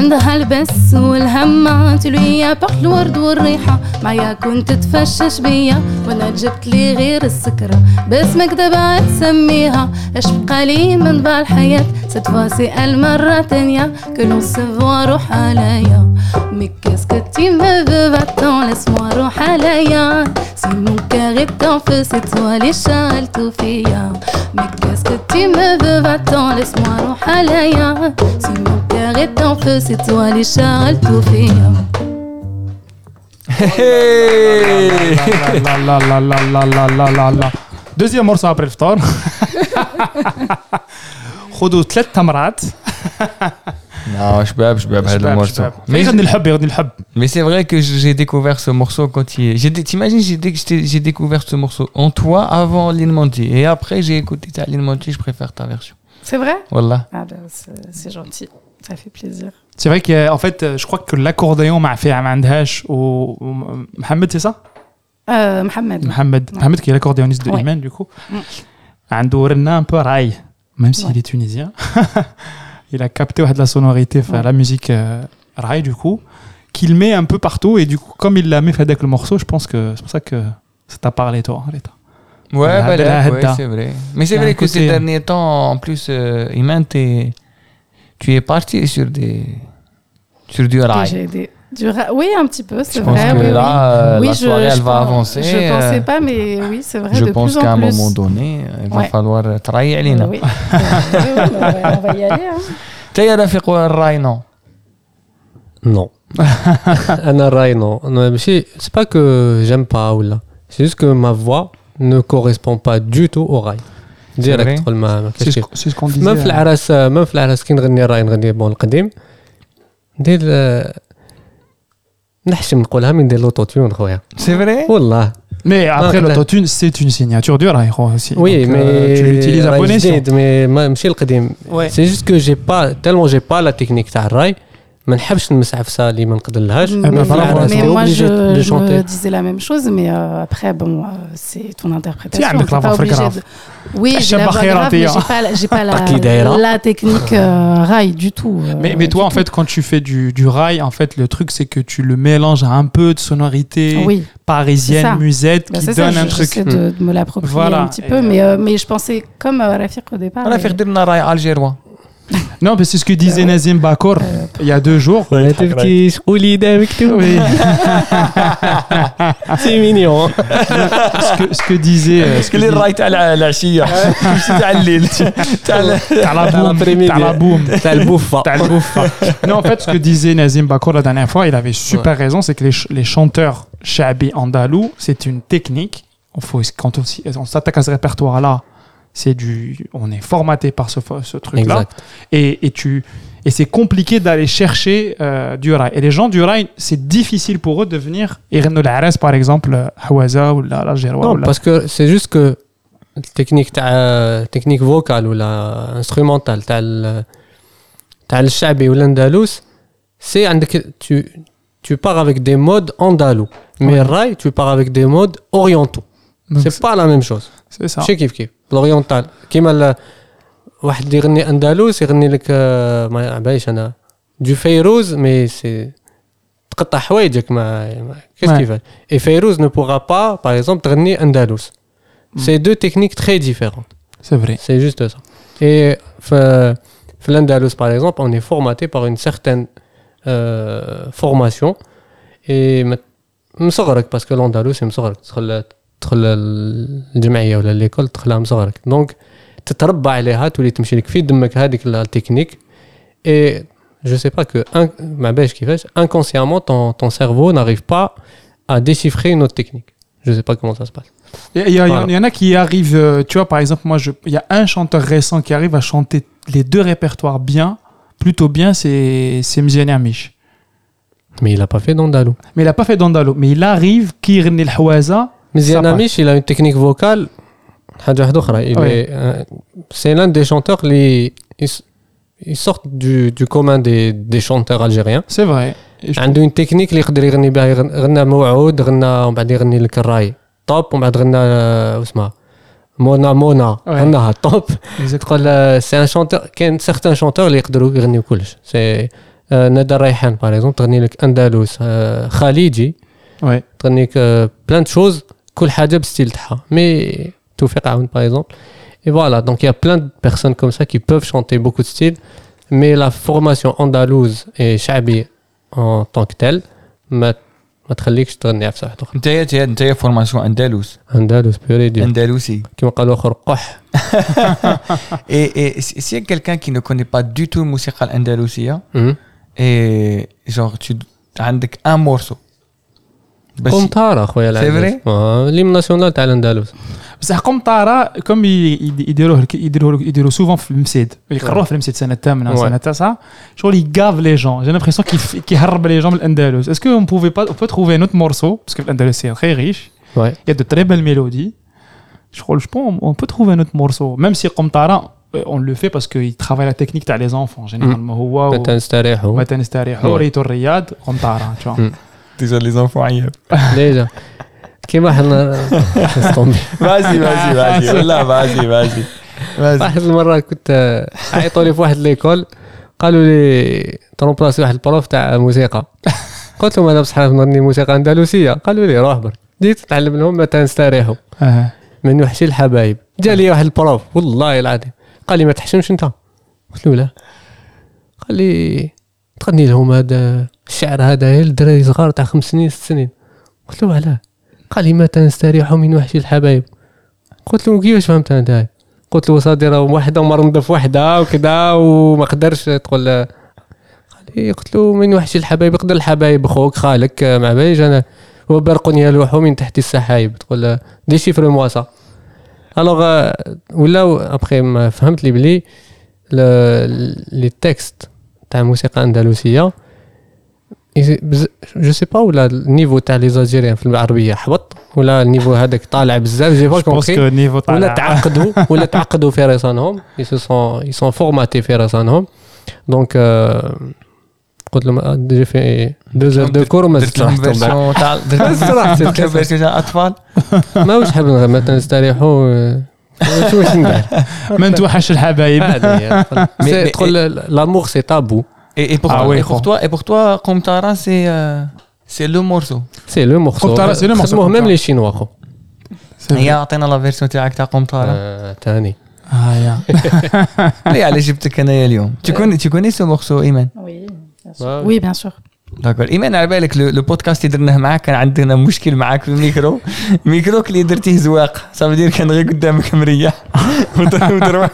عندها البس والهمة ليا بحت الورد والريحة. معايا كنت تفشش بيا وأنا جبت لي غير السكرة باسمك دابا تسميها اش بقى لي من بقى الحياة سيت فاسي المرة تانية كلو سفوا روح عليا. مي كاسك تي ما بباتون لسوا روح عليا. سي مون كاري في توا لي شالتو فيا. مي كاسك تي ما بباتون لسوا روح عليا. سي مون est en feu, c'est toi les Charles Touré. Hein. Deuxième morceau après le tour. خذوا ثلاث تمرات Non, Shbab, Shbab, Shbab, le morceau. Mais je le hub, Mais c'est vrai que j'ai découvert ce morceau quand il est. T'imagines, j'ai découvert ce morceau en toi avant Lilmanti. Et après, j'ai écouté ta Lilmanti, je préfère ta version. C'est vrai? Voilà. Ah ben, c'est gentil. Ça fait plaisir. C'est vrai qu'en fait, je crois que l'accordéon m'a fait Amandhash au Mohamed, c'est ça? Euh, Mohamed. Mohamed. Ouais. Mohamed qui est l'accordéoniste de ouais. Iman, du coup. Andourna un peu rail, même s'il est tunisien. <laughs> il a capté de la sonorité, la musique euh, rail, du coup, qu'il met un peu partout. Et du coup, comme il l'a mis fait avec le morceau, je pense que c'est pour ça que ça t'a parlé, toi, l'état. Ouais, bah, ouais c'est vrai. Mais c'est vrai que ces derniers temps, en plus, euh, Iman, t'es tu es parti sur des sur du rail. Des, du ra oui, un petit peu, c'est vrai. Pense que là, euh, la soirée, elle va avancer. Je ne pensais pas, mais oui, c'est vrai. Je pense qu'à un moment donné, il va falloir travailler, Alina. Euh, oui, oui, on va y aller. Hein. fait quoi rail, non? Non. <laughs> un rail, non. non c'est pas que j'aime pas, Aoula. c'est juste que ma voix ne correspond pas du tout au rail. ديريكت قول ما سي سكون ديزي في العرس ما في كي نغني نغني بون القديم. Mais après, l'autotune, c'est une signature du aussi. Oui, mais euh, tu l'utilises à c'est juste que j'ai pas, tellement pas la technique du rail, لا تكنيك تاع الراي ما نحبش نمس عفسه اللي ما نقدرلهاش Mais, bah, mais bravo, t'es moi, obligé je, de je chanter. me disais la même chose, mais euh, après, bon, euh, c'est ton interprétation. عندك T'es la pas voix obligé grave. de- Oui, j'ai la الشابة voix خيرات grave, mais هي. j'ai pas, la- j'ai pas <laughs> Taki daïra. la, la technique euh, rail du tout. euh, Mais, mais toi, du en tout. fait, quand tu fais du, du rail, en fait, le truc, c'est que tu le mélanges à un peu de sonorité oui, parisienne, C'est ça. musette, bah, qui c'est ça, donne un je- truc. j'essaie de, de me l'approprier Voilà. un petit peu, Et, mais, euh, mais je pensais comme euh, Rafik au départ. رفيق et- درنا راي الجيروis Non, parce que ce que disait Nazim Bakor il y a deux jours. <laughs> C'est mignon. Ce que, ce que disait. Euh, ce que les rails à la chia. <laughs> <laughs> T'as la boum. T'as la boum. T'as le bouffa. T'as le bouffa. Non, en fait, ce que disait Nazim Bakor la dernière fois, il avait super raison, c'est que les, les chanteurs shabi andalous, c'est une technique. On faut, quand on, on s'attaque à ce répertoire-là, c'est du, on est formaté par ce, truc-là. Et, et, tu, et c'est compliqué d'aller chercher euh, du rail. Et les gens du rail, c'est difficile pour eux de venir. Par exemple, euh, Hawaza ou la Non, parce que c'est juste que technique, euh, technique vocale ou la instrumentale, t'as le, t'as shabi ou l'andalous, c'est tu, tu pars avec des modes andalous. Mais ouais. rail, tu pars avec des modes orientaux. C'est pas la même chose. C'est ça. Chez Kif Kif. Laurion, tu as. Quel est le. Une de gagner Andalousie, gagner le. Mais Rose mais c'est. Tu t'appuies de quoi? Et Rose ne pourra pas, par exemple, gagner Andalousie. Mm. c'est deux techniques très différentes. C'est vrai. C'est juste ça. Et. En par exemple, on est formaté par une certaine euh, formation. Et. Nous sommes là parce que l'Andalousie nous sommes là. تدخل الجمعية ولا ليكول تدخلها من صغرك دونك تتربى عليها تولي تمشي لك في دمك هذيك التكنيك et je sais pas que un- ما بالش كيفاش inconsciemment ton, ton cerveau n'arrive pas à déchiffrer une autre technique. Je sais pas comment ça se passe. Il y, a- il y a- Voilà. il y en a qui arrivent, euh, tu vois, par exemple, moi, je- il y a un chanteur récent qui arrive à chanter les deux répertoires bien, plutôt bien, c'est c'est Mziane Amish. Mais il a pas fait d'Andalou. Mais il n'a pas fait d'Andalo. Mais il arrive, Kirni el Hawaza. مزيان Ça اميش il a une technique vocale حاجه واحده اخرى il Oui. est euh, c'est l'un des chanteurs اللي ils, ils sortent du, du commun des, des chanteurs algériens C'est vrai. Et je- عنده une technique اللي يقدر يغني بها يغن- غنى موعود غنى ومن بعد يغني لك الراي توب ومن بعد غنى آه، اسمها مونا مونا Ouais. غناها توب Exactement. تقول سي ان شانتور كاين سيغتان شانتور اللي يقدروا يغنيو كلش سي آه، ندى الريحان باغ اكزومبل تغني لك اندلس آه، خليجي Ouais. تغني لك بلان دو شوز كل حاجه بالستيل تاعها مي توفيق عاون باغ اكزومبل Et voilà, donc il y a plein de personnes comme ça qui peuvent chanter beaucoup de styles, mais la formation andalouse et shabi en tant que telle, ما ما تخليكش تغني في واحد اخر انت انت انت فورماسيون اندلس اندلس بيوري دي اندلسي كيما قالوا اخر قح Et, et si- s'il y a quelqu'un qui ne connaît pas du tout le musical andalusia, مهم. et genre tu عندك un morceau بس قمطارة اخويا C'est العزيز vrai آه، الهيم ناسيونال تاع الاندلس بصح قمطاره كم ي- ي- يديروه يديروه يديروا سوفون في المسيد يقروه في المسيد سنه الثامنه Ouais. سنه التاسعه شغل يقاف لي جون جي لامبريسيون كيهرب لي جون من الاندلس اسكو اون بوفي با بو تروفي نوت مورسو باسكو الاندلس سي تري ريش Ouais. Il y a de très belles mélodies. Je crois, je pense, on peut trouver notre morceau. Même si Qomtara, euh, on le fait parce qu'il travaille la technique t'as les enfants, généralement. هو و- متى نستريحوا متى نستريحوا Ouais. ريتو الرياض قمطارة tu vois. Déjà les enfants عيب ديجا كيما حنا vas-y vas-y والله vas-y. Vas-y vas-y. واحد المره كنت عيطوا لي في واحد ليكول قالوا لي ترومبلاسي واحد البروف تاع موسيقى قلت لهم أنا بصح نغني موسيقى أندلسية. قالوا لي روح برك بديت نتعلم لهم متى نستريحوا آه. من وحشي الحبايب. جا لي واحد البروف. والله العظيم. قال لي ما تحشمش أنت. قلت له لا. قال لي تغني لهم هذا الشعر هذا يا الدراري صغار تاع خمس سنين ست سنين. قلت له علاه. قال لي متى نستريح من وحشي الحبايب. قلت له كيفاش فهمت أنا هاي؟ قلت له صادرة وحدة مرمضه في وحدة وكذا وما قدرش تقول قال لي قلت له من وحشي الحبايب؟ يقدر الحبايب أخوك خالك ما باليش أنا وبرق يلوح من تحت السحايب. تقول دي شيفر موا سا ألوغ ولاو أبخي فهمت لي بلي لي تكست تاع الموسيقى اندلسيه جو سي با ولا النيفو تاع لي زاجيريان في العربيه حبط ولا النيفو هذاك طالع بزاف جي فاش كونكري ولا تعقدوا ولا تعقدوا في رسانهم يسون يسون فورماتي في رسانهم دونك قلت لهم جي في دوز دو كور وما استراحتهم تاع الاطفال ما واش حاب مثلا استريحوا آه، واش واش ندير ما نتوحش الحبايب. عادي Mais- سي- mais- تقول لامور سي تابو et, et pour, Ah toi, ouais, et pour gros. toi et pour toi Qomtara c'est euh, c'est le morceau سي لو مورسو قلت راه سي لو مورسو خدموه قلت ميم راه. لي شينوا خو هي عطينا لا فيرسيون تاعك تاع قمطارة آه، تاني Ah, yeah. ليه علاش جبتك انايا اليوم tu connais tu connais ce morceau ايمان Oui, bien sûr. داكور ايمان على بالك لو بودكاست اللي درناه معاك كان عندنا مشكل معاك في الميكرو ميكروك اللي درتيه زواق صافي كان غير قدامك مريح وتروح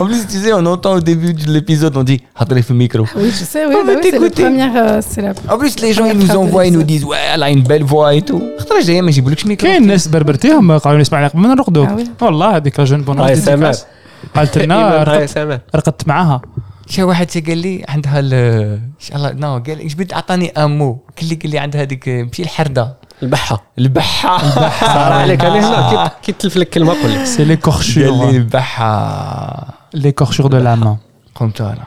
بليس تي سي اون اونتون ديبي دو ليبيزود اون دي حطري في الميكرو وي جو سي وي سي لو بروميير سي لا ان لي جون نوز انفوا نو ديز واه لا اون بيل فوا اي تو خطره جاية ما يجيبولكش ميكرو كاين ناس بربرتيهم قالوا لي قبل ما نرقدوك والله هذيك جون بون قالت لنا رقدت معاها شا واحد قال لي عندها ال ان شاء الله نو قال لي جبت عطاني أمو؟ قال لي قال لي عندها هذيك ماشي الحردة. البحة. البحة. <laughs> صار عليك أنا هنا كي- <laughs> تلف لك كلمة قول لي. سي لي قال لي كورشور البحة. لي كورشور دو لا مان قمت أنا.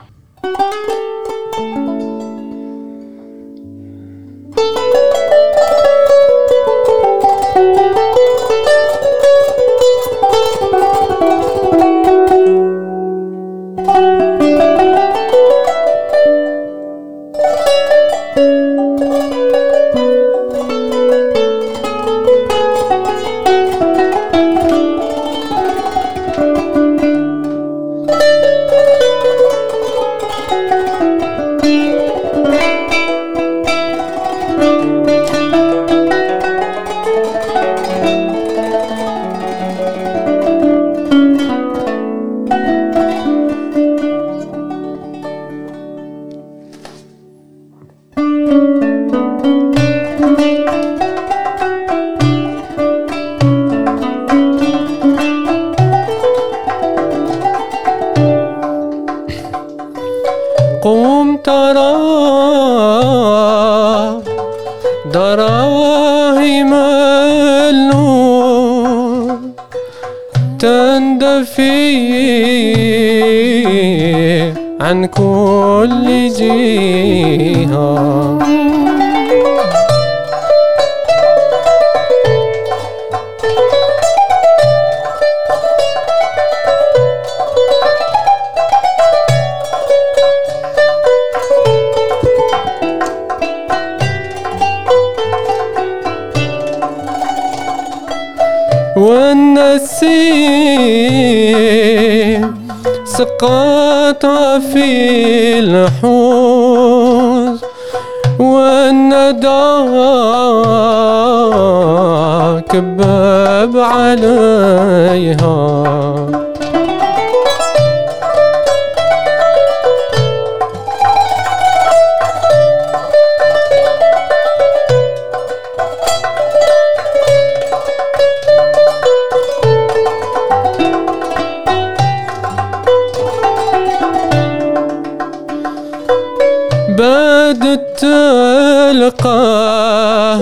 القاه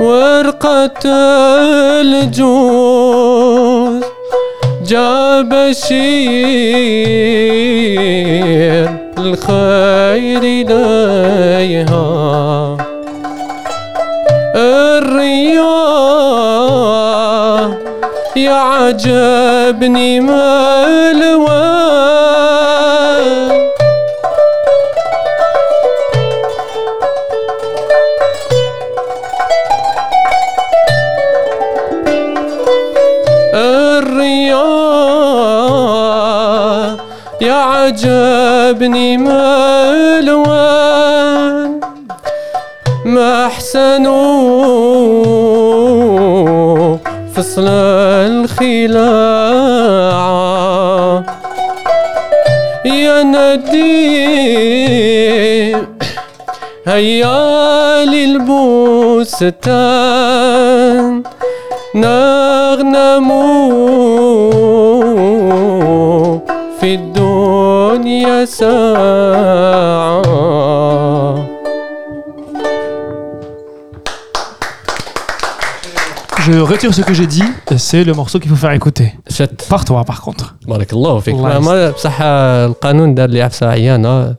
ورقة الجوز جاب بشير الخير إليها الرياح يا عجبني ما الوان عجبني ملوان محسن فصل الخلاعة. يا ندي هيا للبستان. نغنمون الدنيا ساعة Je retire ce que j'ai dit, c'est le morceau qu'il faut faire écouter. شت Par toi, par contre. بارك الله فيك الله ما ما بصح القانون دار لي عفسه عيانه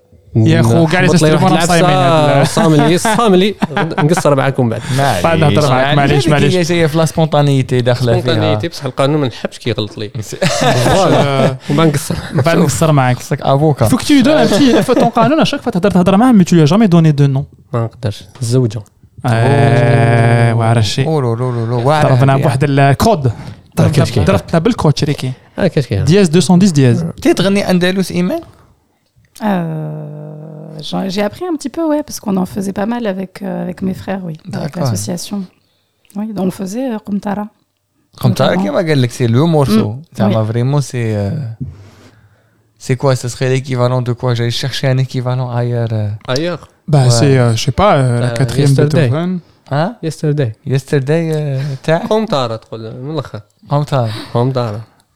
يا أخو قاعد يستلم وأنا صايمين صاملي <laughs> صاملي نقصر معاكم بعد. <laughs> بعد نهضر معاك يعني معليش معليش. هي جاية في لا سبونتانيتي داخلة فيها. سبونتانيتي بصح القانون ما نحبش كي يغلط لي. <laughs> وما نقصر. بعد نقصر معاك. سك أفوكا. فوك تو دون بتي تون قانون اشاك فوا تهضر تهضر معاه مي تو جامي دوني دو نو ما نقدرش. الزوجه آه، واعر الشيء ضربنا يعني. بواحد الكود ضربتنا آه، بالكود شريكي آه، دياز 210 دياز. تي تغني أندلس ايمان آه. J'ai appris un petit peu, ouais, parce qu'on en faisait pas mal avec, euh, avec mes frères, oui, avec D'accord. l'association. Oui, on le faisait, euh, Kumtara. قمت Notamment. كيما قال لك سي لو مورسو Mm. زعما فريمون سي C'est quoi Ce serait l'équivalent de quoi J'allais chercher un équivalent ailleurs. euh. ايوغ Bah, Ouais. c'est, euh, je sais pas, euh, la Euh, quatrième Yesterday. Beethoven. Hein يسترداي Yesterday euh, تاع قوم طارة تقول من الاخر قمت قوم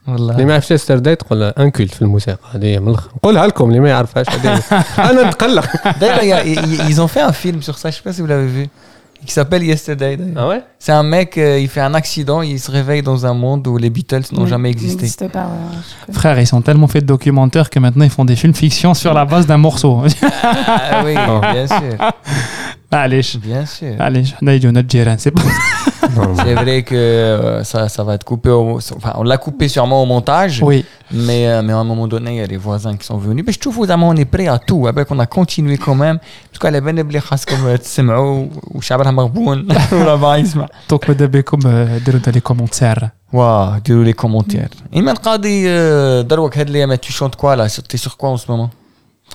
طارة اللي والله ما يعرفش يسترداي تقول ان كولت في الموسيقى هذه من الاخر نقولها لكم اللي ما يعرفهاش <laughs> هذه انا نتقلق D'ailleurs, il y a- ils ils ont fait un film sur ça, je sais pas si vous l'avez vu, qui s'appelle Yesterday. d'ailleurs. اه ouais C'est un mec, euh, il fait un accident, il se réveille dans un monde où les Beatles n'ont Oui, jamais il existé. n'existe pas, ouais, ouais, je connais. Frère, ils sont tellement fait de documentaires que maintenant ils font des films fiction sur la base d'un morceau. Ah oui, bien sûr, Allez, bien sûr. allez, on a dit on a dit, c'est pas. <laughs> C'est vrai que euh, ça, ça va être coupé. Au, enfin, on l'a coupé sûrement au montage, Oui. mais, euh, mais à un moment donné, il y a les voisins qui sont venus. Mais je trouve vraiment on est prêt à tout. Avec, on a continué quand même. Parce qu'elle est <laughs> bien comme تسمعوا وشعبها مغبون ولا ما يسمع. Donc, ماذا بكم euh, ديروا dans les commentaires. Waouh, ديروا les commentaires. Iman Qadi, euh, دروك هاد الايام tu chantes quoi là T'es sur quoi en ce moment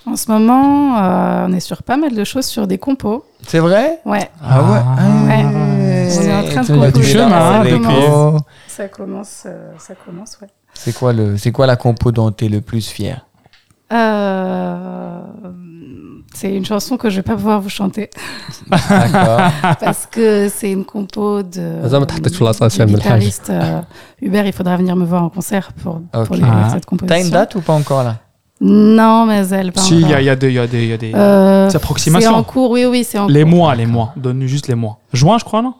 En ce moment, euh, on est sur pas mal de choses sur des compos. C'est vrai? Ouais. Ah, ah ouais, ouais. On est en train de composer. Du chemin, ça, hein, commence, ça commence, euh, ça commence, ouais. C'est quoi, le, quoi la compo dont tu es le plus fier? Euh, c'est une chanson que je ne vais pas pouvoir vous chanter. D'accord. <laughs> Parce que c'est une compo de, du guitariste euh, Hubert. Il faudra venir me voir en concert pour, okay. pour les, cette composition. T'as une date ou pas encore là? Non, mais elle. Pas si, il y a, y a des, y a des, y a euh, des approximations. C'est en cours, oui, oui, c'est en les cours. Les mois, les mois. Donne juste les mois. Juin, je crois, non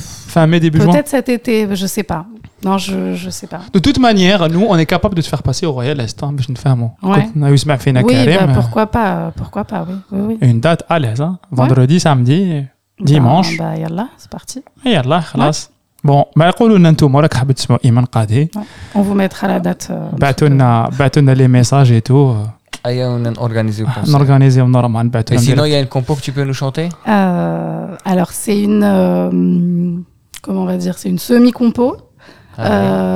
Fin mai, début Peut juin. Peut-être cet été, je sais pas. Non, je, je sais pas. De toute manière, nous, on est capable de se faire passer au Royal Est. Hein, je ne fais un mot. On a eu ce Oui, bah, pourquoi pas, pourquoi pas, oui. oui. Une date à l'aise, hein. Vendredi, samedi, bah, dimanche. Bah, bah yallah, c'est parti. Yallah, khalas. Ouais. Bon, on vous mettra la date. Euh, les messages et tout. On organise Et sinon, il y a un compo que tu peux nous chanter? Euh, alors, c'est une. Euh, comment on va dire C'est une semi-compo. Ah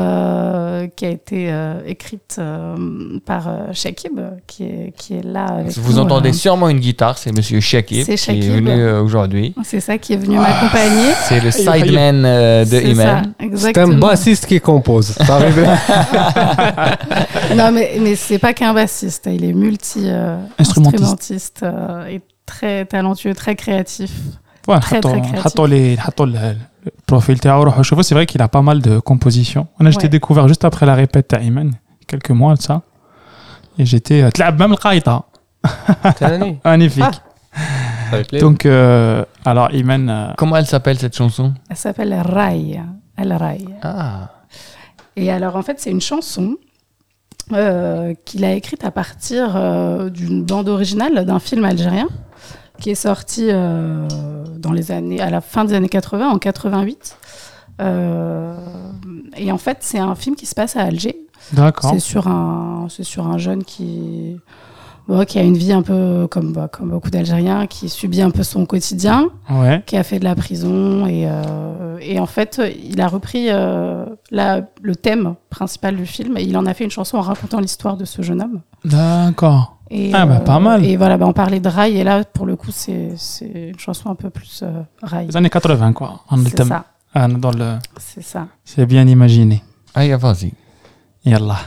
euh, qui a été euh, écrite euh, par euh, Shakib, qui est, qui est là avec Vous nous, entendez sûrement une guitare, c'est Monsieur Shakib qui est venu euh, aujourd'hui. C'est ça qui est venu m'accompagner. C'est le sideman euh, de C'est ça, Iman. C'est un bassiste qui compose. <laughs> Non, mais, mais c'est pas qu'un bassiste, il est multi euh, Instrumentiste. instrumentiste euh, et très talentueux, très créatif. Ouais, le profil c'est vrai qu'il a pas mal de compositions. On a j'étais découvert juste après la répète à Iman, quelques mois de ça. Et j'étais euh, Tlab même Qaïta. <laughs> Magnifique. Ah. Donc, euh, alors euh, Comment elle s'appelle cette chanson? Elle s'appelle Rai. Elle ah. Et alors, en fait, c'est une chanson. Qu'il a écrite à partir d'une bande originale d'un film algérien qui est sorti euh, dans les années, à la fin des années 80, en 88. Euh, et en fait, c'est un film qui se passe à Alger. d'accord C'est sur un, c'est sur un jeune qui, bon, qui a une vie un peu comme, bah, comme beaucoup d'Algériens, qui subit un peu son quotidien, qui a fait de la prison. Et, euh, et en fait, il a repris euh, la, le thème principal du film et il en a fait une chanson en racontant l'histoire de ce jeune homme. D'accord. Et, ah bah pas euh, mal. Et voilà, bah, on parlait de rail et là, pour le coup, c'est une chanson un peu plus rail. Les années 80, quoi. C'est ça. Ah, dans le... C'est ça. C'est bien imaginé. Allez, vas-y. Yallah.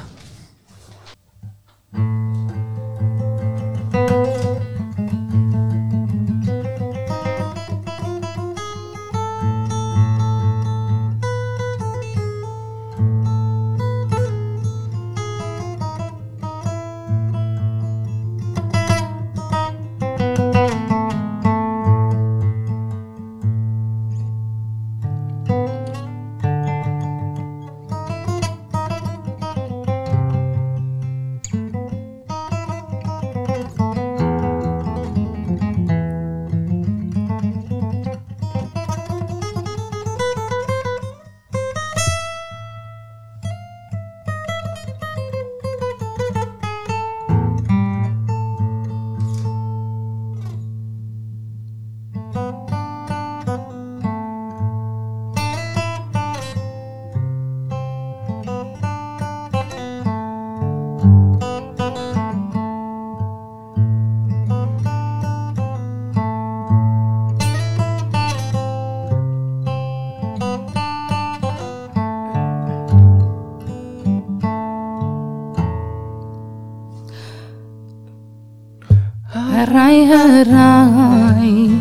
هالراي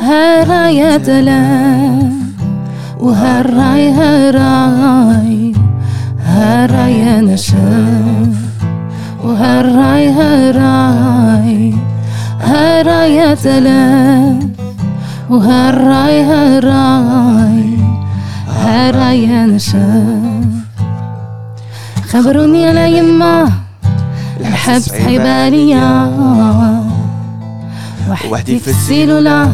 هالراي تلا وهالراي هالراي هالراي نشاف وهالراي هالراي هالراي تلا وهالراي هالراي هالراي نشاف خبروني على يما الحبس حباليا وحدي في السيلولا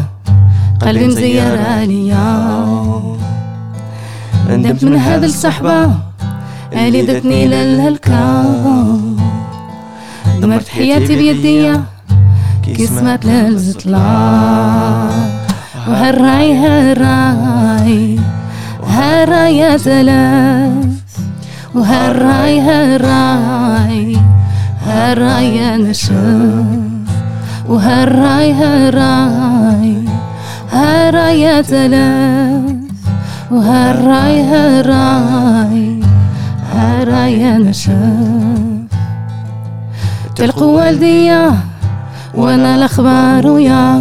قلبي مزير عليا. ندمت من هذا الصحبة اللي دتني للهلكة. دمرت حياتي بيديا كي سمعت للزطلا وهالراي هالراي. هالراي يا تلاف وهالراي هالراي. هالراي يا نشاف وهالراي هالراي هالراي يا تلاف وهالراي هالراي هالراي يا نشاف تلقوا والديا وأنا الأخبار ويا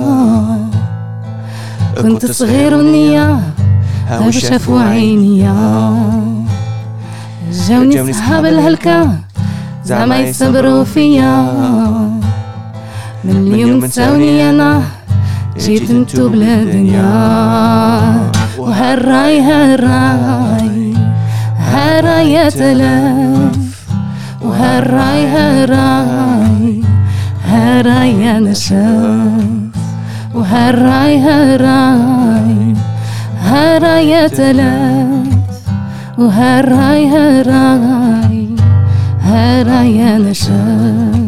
كنت صغير والنية هاو شافوا عينيا. جاوني صحاب الهلكة زعما يصبروا فيا. من اليوم تساوني أنا جيت إنتو بلا دنيا. وهالراي هالراي هالراي يا تلاف وهالراي هالراي هالراي يا نشاف وهالراي هالراي هالراي يا تلاف وهالراي هالراي هالراي يا نشاف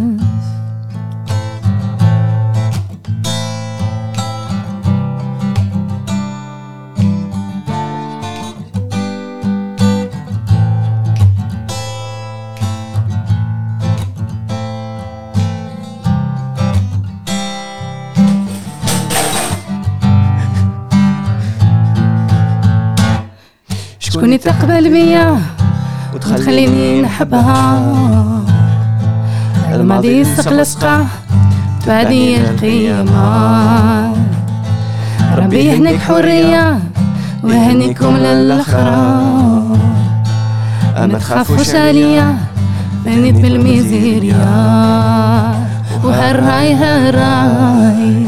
شكون يتقبل بيا وتخليني نحبها. الماضي يسق لصقة بعدي القيامة ربي يهنيك حرية ويهنيكم للأخرى. ما تخافوش عليا بنيت بالميزيريا وهالراي هالراي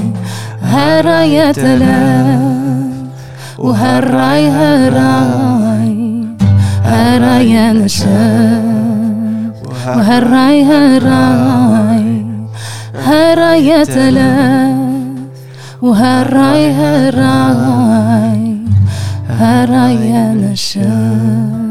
هالراي يا تلال وهالراي هالراي هراي نشأ وهراي هراي هراي تلاف وهراي هراي هراي نشأ.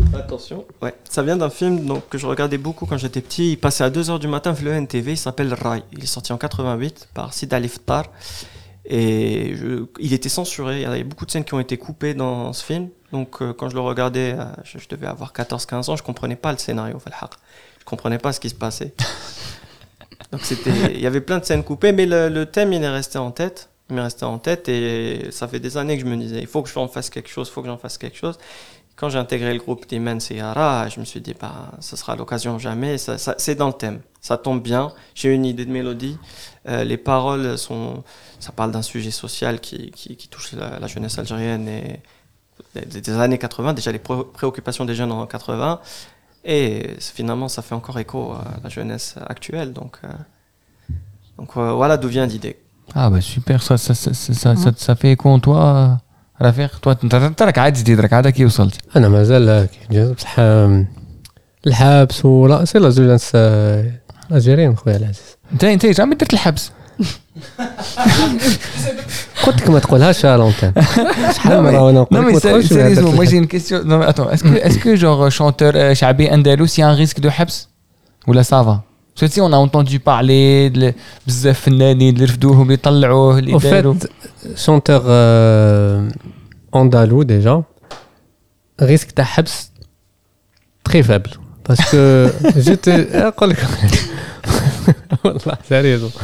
Attention. Ouais, ça vient d'un film donc, que je regardais beaucoup quand j'étais petit. Il passait à 2h du matin sur le NTV, il s'appelle Rai. Il est sorti en 88 par Sid Ali Ftar. Et je... il était censuré, il y avait beaucoup de scènes qui ont été coupées dans ce film. Donc euh, quand je le regardais, euh, je, je devais avoir 14-15 ans, je comprenais pas le scénario. Je comprenais pas ce qui se passait. <laughs> Donc c'était, il y avait plein de scènes coupées, mais le, le thème il est resté en tête. Il m'est resté en tête et ça fait des années que je me disais, il faut que j'en fasse quelque chose, il faut que j'en fasse quelque chose. Quand j'ai intégré le groupe Timen Seyara, je me suis dit, bah, ce sera l'occasion jamais. Ça, ça, c'est dans le thème. Ça tombe bien. J'ai une idée de mélodie. Euh, les paroles sont, ça parle d'un sujet social qui, qui, qui touche la, la, jeunesse algérienne et des, des, années 80, déjà les préoccupations des jeunes en 80. Et finalement, ça fait encore écho à la jeunesse actuelle. Donc, euh, donc euh, voilà d'où vient l'idée. Ah bah super, ça, ça, ça, ça, ça, ça fait écho en toi رفيق تو انت راك عاد جديد راك عاد كي وصلت؟ أنا مازال هاك بصح الحبس ولا سي لا جولانس اجيرين آه، خويا العزيز. انت انت عمري درت الحبس. <laughs> قلت لك ما تقولهاش لونتان شحال مرة وأنا نقول لك سيريزمون جي كيستيون اتون اسكو اسكو جونغ شونتور شعبي اندلسي ان ريسك دو حبس؟ ولا سافا va Parce que on a entendu parler de بزاف فنانين اللي رفدوهم اللي طلعوه اللي داروا chanteur andalou déjà risque تاع حبس très faible parce que je te اقول لك والله sérieusement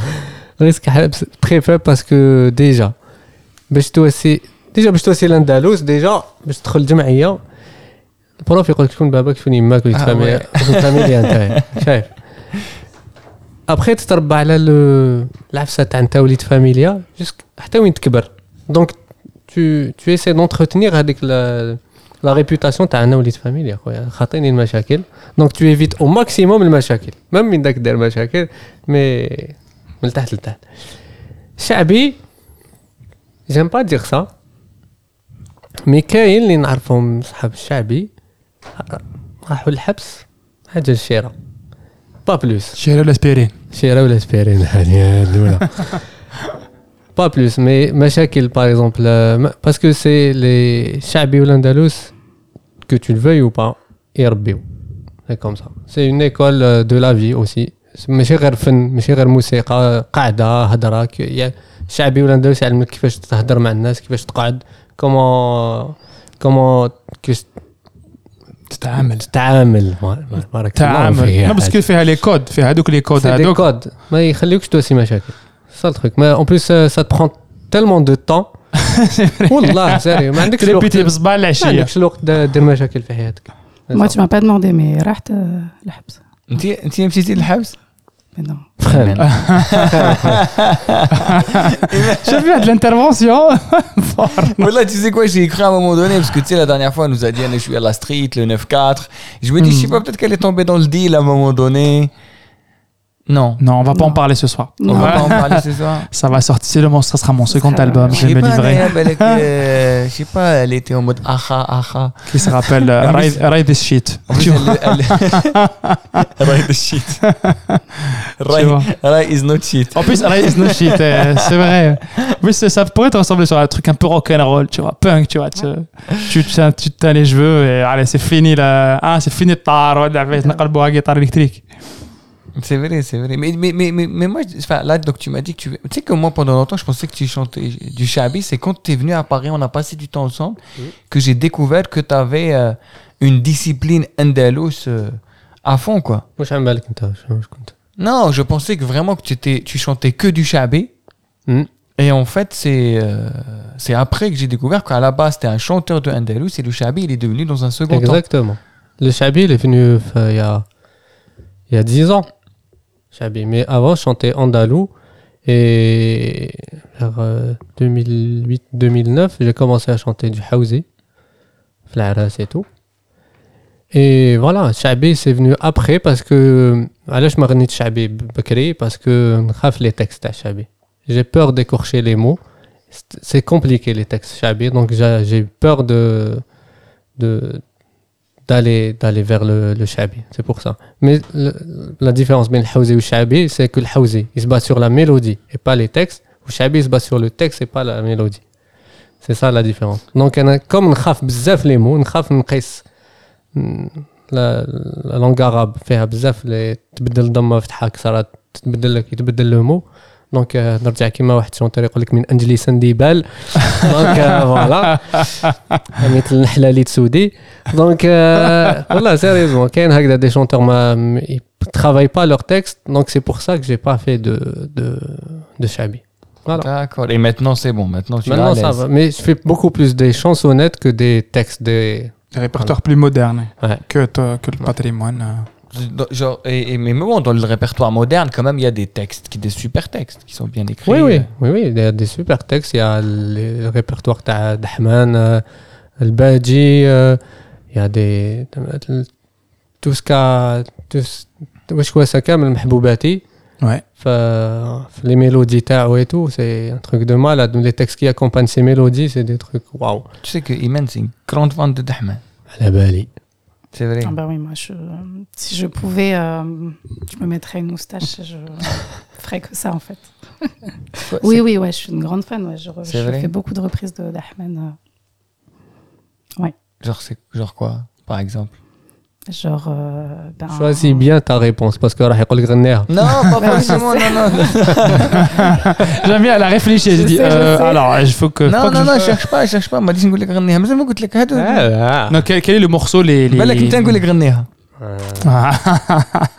risque حبس très faible parce que déjà باش توسي ديجا باش توسي الاندلس ديجا باش تدخل جمعيه البروف يقول لك شكون باباك شكون يماك وليد فاميليا فاميليا انت شايف ابخي تتربى على العفسه تاع انت وليد فاميليا حتى وين تكبر دونك tu tu essaies d'entretenir هذيك لا ريبوتاسيون تاع أنا وليد فاميليا خويا خاطيني المشاكل دونك تو ايفيت أو ماكسيموم المشاكل ميم من داك دار مشاكل مي من تحت لتحت شعبي جيم با دير سا مي كاين اللي نعرفهم صحاب الشعبي راحوا الحبس حاجة الشيره با بلوس شيره ولا سبيرين شيره ولا سبيرين هذه الاولى <laughs> با بلوس مي مشاكل باغ اكزومبل باسكو سي لي شعبي والاندلس que tu le veuilles ou pas يربيو سي كوم سا سي اون ايكول دو لا في اوسي ماشي غير فن ماشي غير موسيقى قاعده هضره يعني الشعبي والاندلس يعلمك كيفاش تهضر مع الناس كيفاش تقعد كومون كومون تتعامل. تتعامل. بارك تعامل لا باسكو فيها لي كود فيها هذوك لي كود هذوك. كود ما يخليوكش توسي مشاكل. سا التروك ما اون بليس سا تبرون تالمون دو طون والله سيريو ما عندكش الوقت. بصباح ما العشية. عندكش الوقت دير مشاكل في حياتك. Moi, tu m'as pas demandé, mais رحت الحبس. انت انت مشيتي للحبس Très bien. <laughs> J'ai vu de l'intervention. <laughs> Mais là, tu sais quoi, j'ai écrit à un moment donné, parce que tu sais, la dernière fois, elle nous a dit, allez, je suis à la street, le 9-4. Je me dis, je sais pas, peut-être qu'elle est tombée dans le deal à un moment donné. Non. Non, on va pas non. en parler ce soir. Non. On va pas en <laughs> parler ce soir. Ça va sortir, c'est le monstre, ça sera mon second ça album, je vais me livrer. <laughs> Euh, je sais pas, elle était en mode aha, aha. Qui se rappelle euh, rave, this shit. Tu this shit. <laughs> Rave is not shit. En plus, rave is not shit, euh, c'est vrai. En plus, ça pourrait te ressembler sur un truc un peu rock'n'roll, tu vois, punk, tu vois. Tu, tu, tu, tu as les cheveux et allez, c'est fini là. Ah, c'est fini le la guitare électrique. C'est vrai, c'est vrai. Mais, mais, mais, mais, moi, là, donc tu m'as dit que tu. Tu sais que moi, pendant longtemps, je pensais que tu chantais du shabby. C'est quand tu es venu à Paris, on a passé du temps ensemble, que j'ai découvert que tu avais euh, une discipline andalouse euh, à fond, quoi. Moi, je Non, je pensais que vraiment que tu, étais, tu chantais que du shabby. Mm. Et en fait, euh, c'est après que j'ai découvert qu'à la base, tu es un chanteur de andalous et le shabby, il est devenu dans un second temps. Exactement. Le shabby, il est venu il y a, il y a 10 ans. Mais avant, je chantais andalou. Et vers euh, 2008-2009, j'ai commencé à chanter du Hausi. Flaras et tout. Et voilà, Chabi, c'est venu après parce que. Alors, je de Chabi Bakri parce que je les textes à Chabi. J'ai peur d'écorcher les mots. C'est- compliqué les textes Chabi, donc j'ai peur de. de d'aller d'aller vers le, le shabi. C'est pour ça. Mais la différence entre le haouzi et le shabi, c'est que le haouzi, il se base sur la mélodie et pas les textes. Le shabi se base sur le texte et pas la mélodie. C'est ça la différence. Donc, comme on khaf bzaf les mots, on khaf nqis. La, la langue arabe fait bzaf les tbdel le. دونك آه، نرجع كيما واحد شونتر يقول لك من انجلي سنديبال دونك آه، فوالا مثل النحله اللي تسودي دونك آه، والله سيريزمون كاين هكذا دي شونتور ما م- ils travaillent pas leur texte donc c'est pour ça que j'ai pas fait de de de shabi voilà D'accord. Et maintenant, c'est bon. Maintenant, tu es maintenant à ça l'aise. va mais je fais beaucoup plus des chansonnettes que des textes des Le répertoire plus moderne Ouais. que, toi- que le patrimoine. Genre, et, et, mais bon, dans le répertoire moderne, quand même, il y a des textes, qui, des super textes qui sont bien écrits. Oui, oui, euh. oui, oui il y a des super textes. Il y a le répertoire d'Ahman, euh, Al-Baji, euh, il y a des. Tout ce qu'a. Wesh Kwasakam, Al-Mahboubati. Ouais. Les mélodies Tao et tout, c'est un truc de mal. Les textes qui accompagnent ces mélodies, c'est des trucs waouh. Tu sais que Iman, c'est une grande vente de Dahman. À la Bali. C'est vrai. Ah bah oui, moi, je, si je pouvais, euh, je me mettrais une moustache, je <laughs> ferais que ça en fait. Oui, oui, ouais, je suis une grande fan. Ouais, je, fais beaucoup de reprises de d'Ahmed. euh, Genre, c'est genre quoi, par exemple? Euh, ben, Choisis bien ta réponse parce que Non, pas <laughs> forcément, non, non. <laughs> J'aime bien, elle a réfléchi. Je, dis, euh, alors, il faut que. Non, non, non, je cherche pas, je cherche pas. Mais je vais ah, quel, quel est le morceau les, les... Ah. Ah.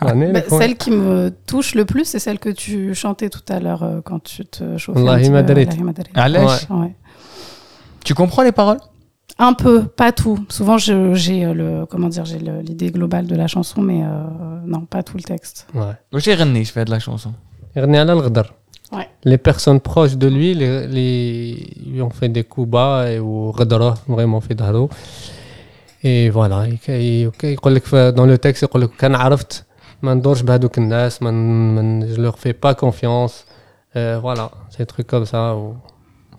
<laughs> bah, celle qui me touche le plus, c'est celle que tu chantais tout à l'heure euh, quand tu te chauffais. Allahimma Tu comprends les paroles? Un peu, pas tout. Souvent, je- j'ai euh, le, comment dire, j'ai le- l'idée globale de la chanson, mais euh, non, pas tout le texte. Ouais. واش يغني je fais de la chanson يغني على الغدر Ouais. les personnes proches de lui les, les lui ont fait des coups bas et ou غدره vraiment في ظهره et voilà يك- يك- يقول لك في- dans le texte يقول لك كان عرفت ما ندورش بهذوك الناس ما ن- ما ن- je leur fais pas confiance euh, voilà c'est des trucs comme ça ou تقول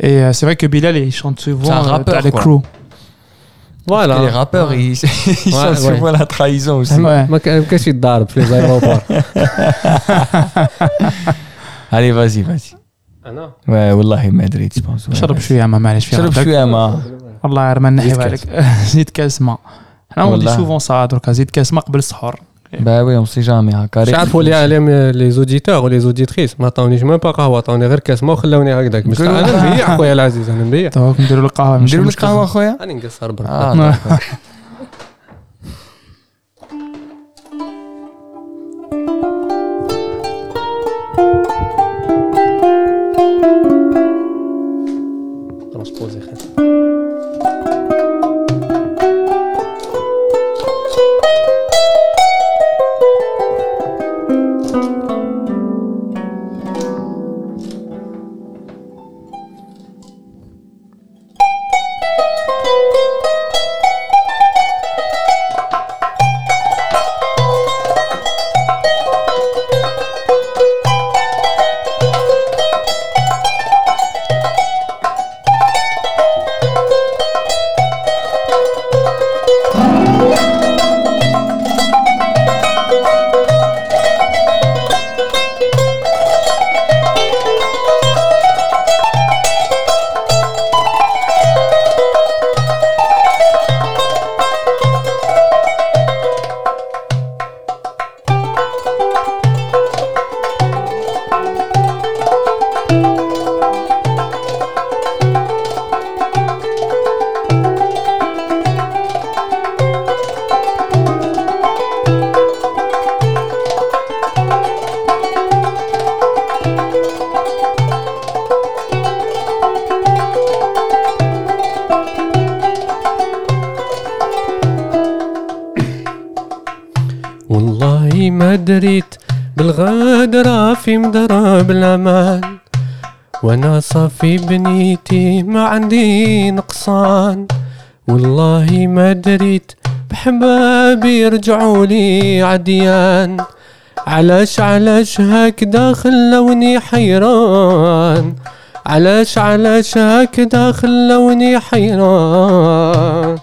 Et euh, c'est vrai que Bilal, il chante souvent C'est un euh, rappeur, dans les quoi. crews. فوالا les rappeurs ils, ils Ouais, <laughs> chantent ouais. souvent la trahison aussi Ouais. ما كان- ما كانش يتضارب <laughs> في ليزايروبور allez vas-y vas-y انا ouais والله ما دريت je pense ouais. شرب شوية ما معلش في شرب عندك. شويه ما والله راه ما نحي زيد بالك زيد كاس ماء حنا on dit والله. souvent ça دركا زيد كاس ماء قبل السحور bah oui on sait jamais هكا مش عارفوا لي لي زوديتور ولي زوديتريس ما عطاونيش ميم با قهوة عطاوني غير كاس. ما وخلاوني هكذاك. باش أنا نبيع خويا العزيز أنا نبيع. دونك نديروا القهوة ماشي نديروا لك مشكل. قهوة خويا؟ راني نقصر برك <laughs> دريت بالغدرة في مضرب الأمان وأنا صافي بنيتي ما عندي نقصان. والله ما دريت بحبابي يرجعوا لي عديان. علاش علاش هكذا خلوني حيران؟ علاش علاش هكذا خلوني حيران؟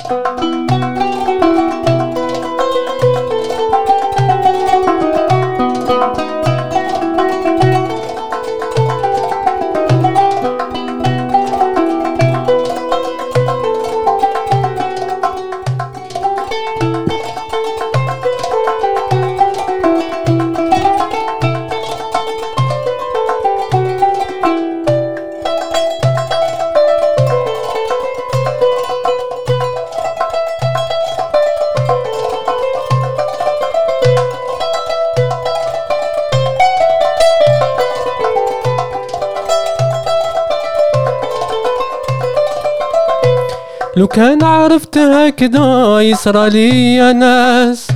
لو كان عرفت هكذا يسرى لي يا ناس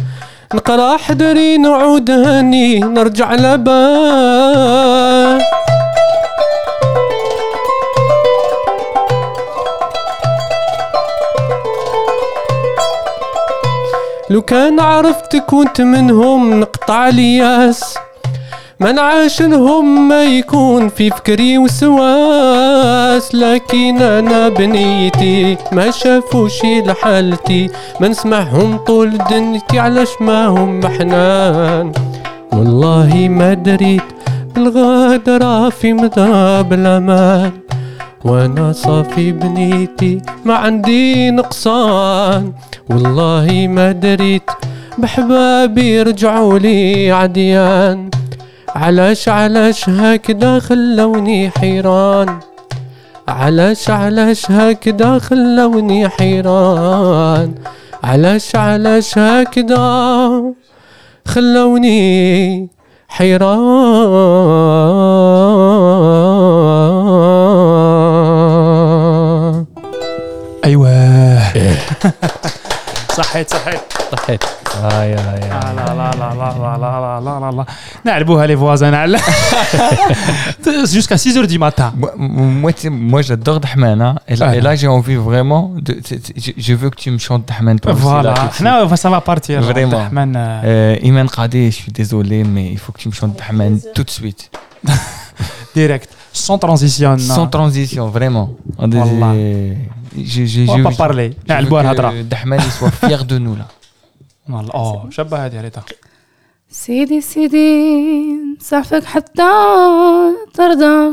نقرأ حدري نعود هني نرجع لباس لو كان عرفت كنت منهم نقطع الياس ما نعاشرهم ما يكون في فكري وسواس. لكن أنا بنيتي ما شافوش لحالتي ما نسمعهم طول دنيتي علاش ما هم محنان والله ما دريت بالغدرة في مضرب الامان وأنا صافي بنيتي ما عندي نقصان. والله ما دريت بحبابي يرجعوا لي عديان. علاش علاش هكذا خلوني حيران؟ علاش علاش هكذا خلوني حيران؟ علاش علاش هكذا خلوني حيران؟ أيوه. <laughs> صحيت صحيت. صحيت. Aïe, aïe, aïe. Ah là là là là là là là là <laughs> Jusqu'à 6 h du matin. Moi, moi, moi j'adore Dahmana. Hein. Et, ah et là, j'ai envie vraiment. De, je, veux que tu me chantes Dahman. Voilà. Aussi, là, non, bah, ça va partir. Vraiment. Dahman, euh... Euh, je suis désolé, mais il faut que tu me chantes Dahman tout de suite. <laughs> Direct. Sans transition. Sans transition, vraiment. On, voilà. je, je, On va pas parler. Dahman, il soit fier de nous là. والله اوه شبه هذه ريتا سيدي سيدي صحفك حتى ترضى.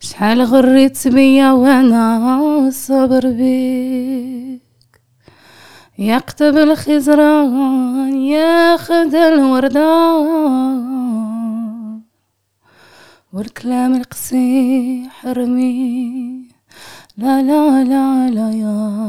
شحال غريت بيا وأنا صبر بيك. يا كتب الخزران يا خد الوردة والكلام القسي حرمي لا لا لا لا يا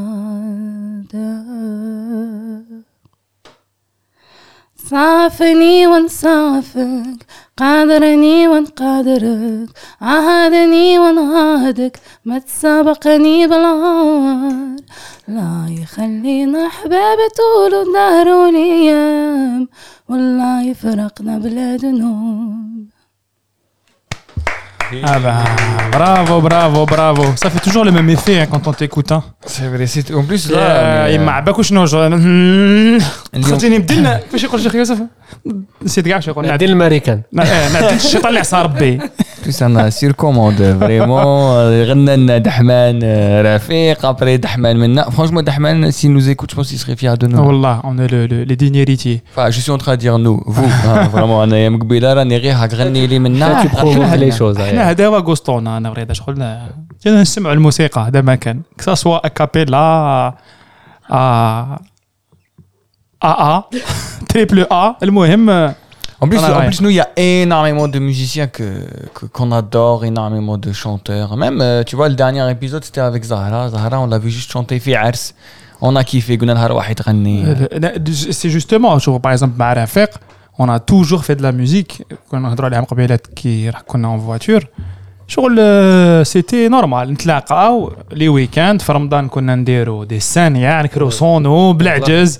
صافني ونصافك قادرني ونقادرك عهدني ونعهدك ما تسابقني بالعار. لا يخلينا أحباب طول الدهر والأيام والله يفرقنا بلا ذنوب. Ah bah, bravo, bravo, bravo. Ça fait toujours le même effet hein, quand on t'écoute. Hein. C'est vrai, c'est- en plus là. آه، mais, يما euh, عباك شنو جو اليوم- خرجتيني بدلنا كيفاش يقول شيخ يوسف نسيت كاع شنو يقول نعدل الماريكان نعدل الشيطان اللي عصى ربي أنا سير كوموند فريمون غنى لنا دحمان رفيق ابري دحمان منا فرونشمون دحمان سي نو زيكوت جو بونس يسخي فيها دو نو والله اون لي دينيريتي فا جو سي اون دير نو فو فريمون انايا مقبله راني غير هاك غني لي منا إحنا هذا هو غوستون أنا فريدا شغل نسمعوا الموسيقى هذا ما كان كسا سوا اكابيلا ا ا ا <laughs> تريبل ا المهم En plus, Ah, en ouais. plus, nous, il y a énormément de musiciens que que- qu'on adore, énormément de chanteurs. Même, euh, tu vois, le dernier épisode, c'était avec Zahra. Zahra, on l'a vu juste chanter في عرس. On a kiffé, قلنا لها روحي تغني. سي جوستومون شوف باغ اكزومبل مع رفيق on a toujours fait de la musique كنا نهضروا عليها من قبيلات كي راح كنا اون فواتور شغل سيتي نورمال نتلاقاو لي ويكاند في رمضان كنا نديرو دي سان يعني نكرو صونو بالعجز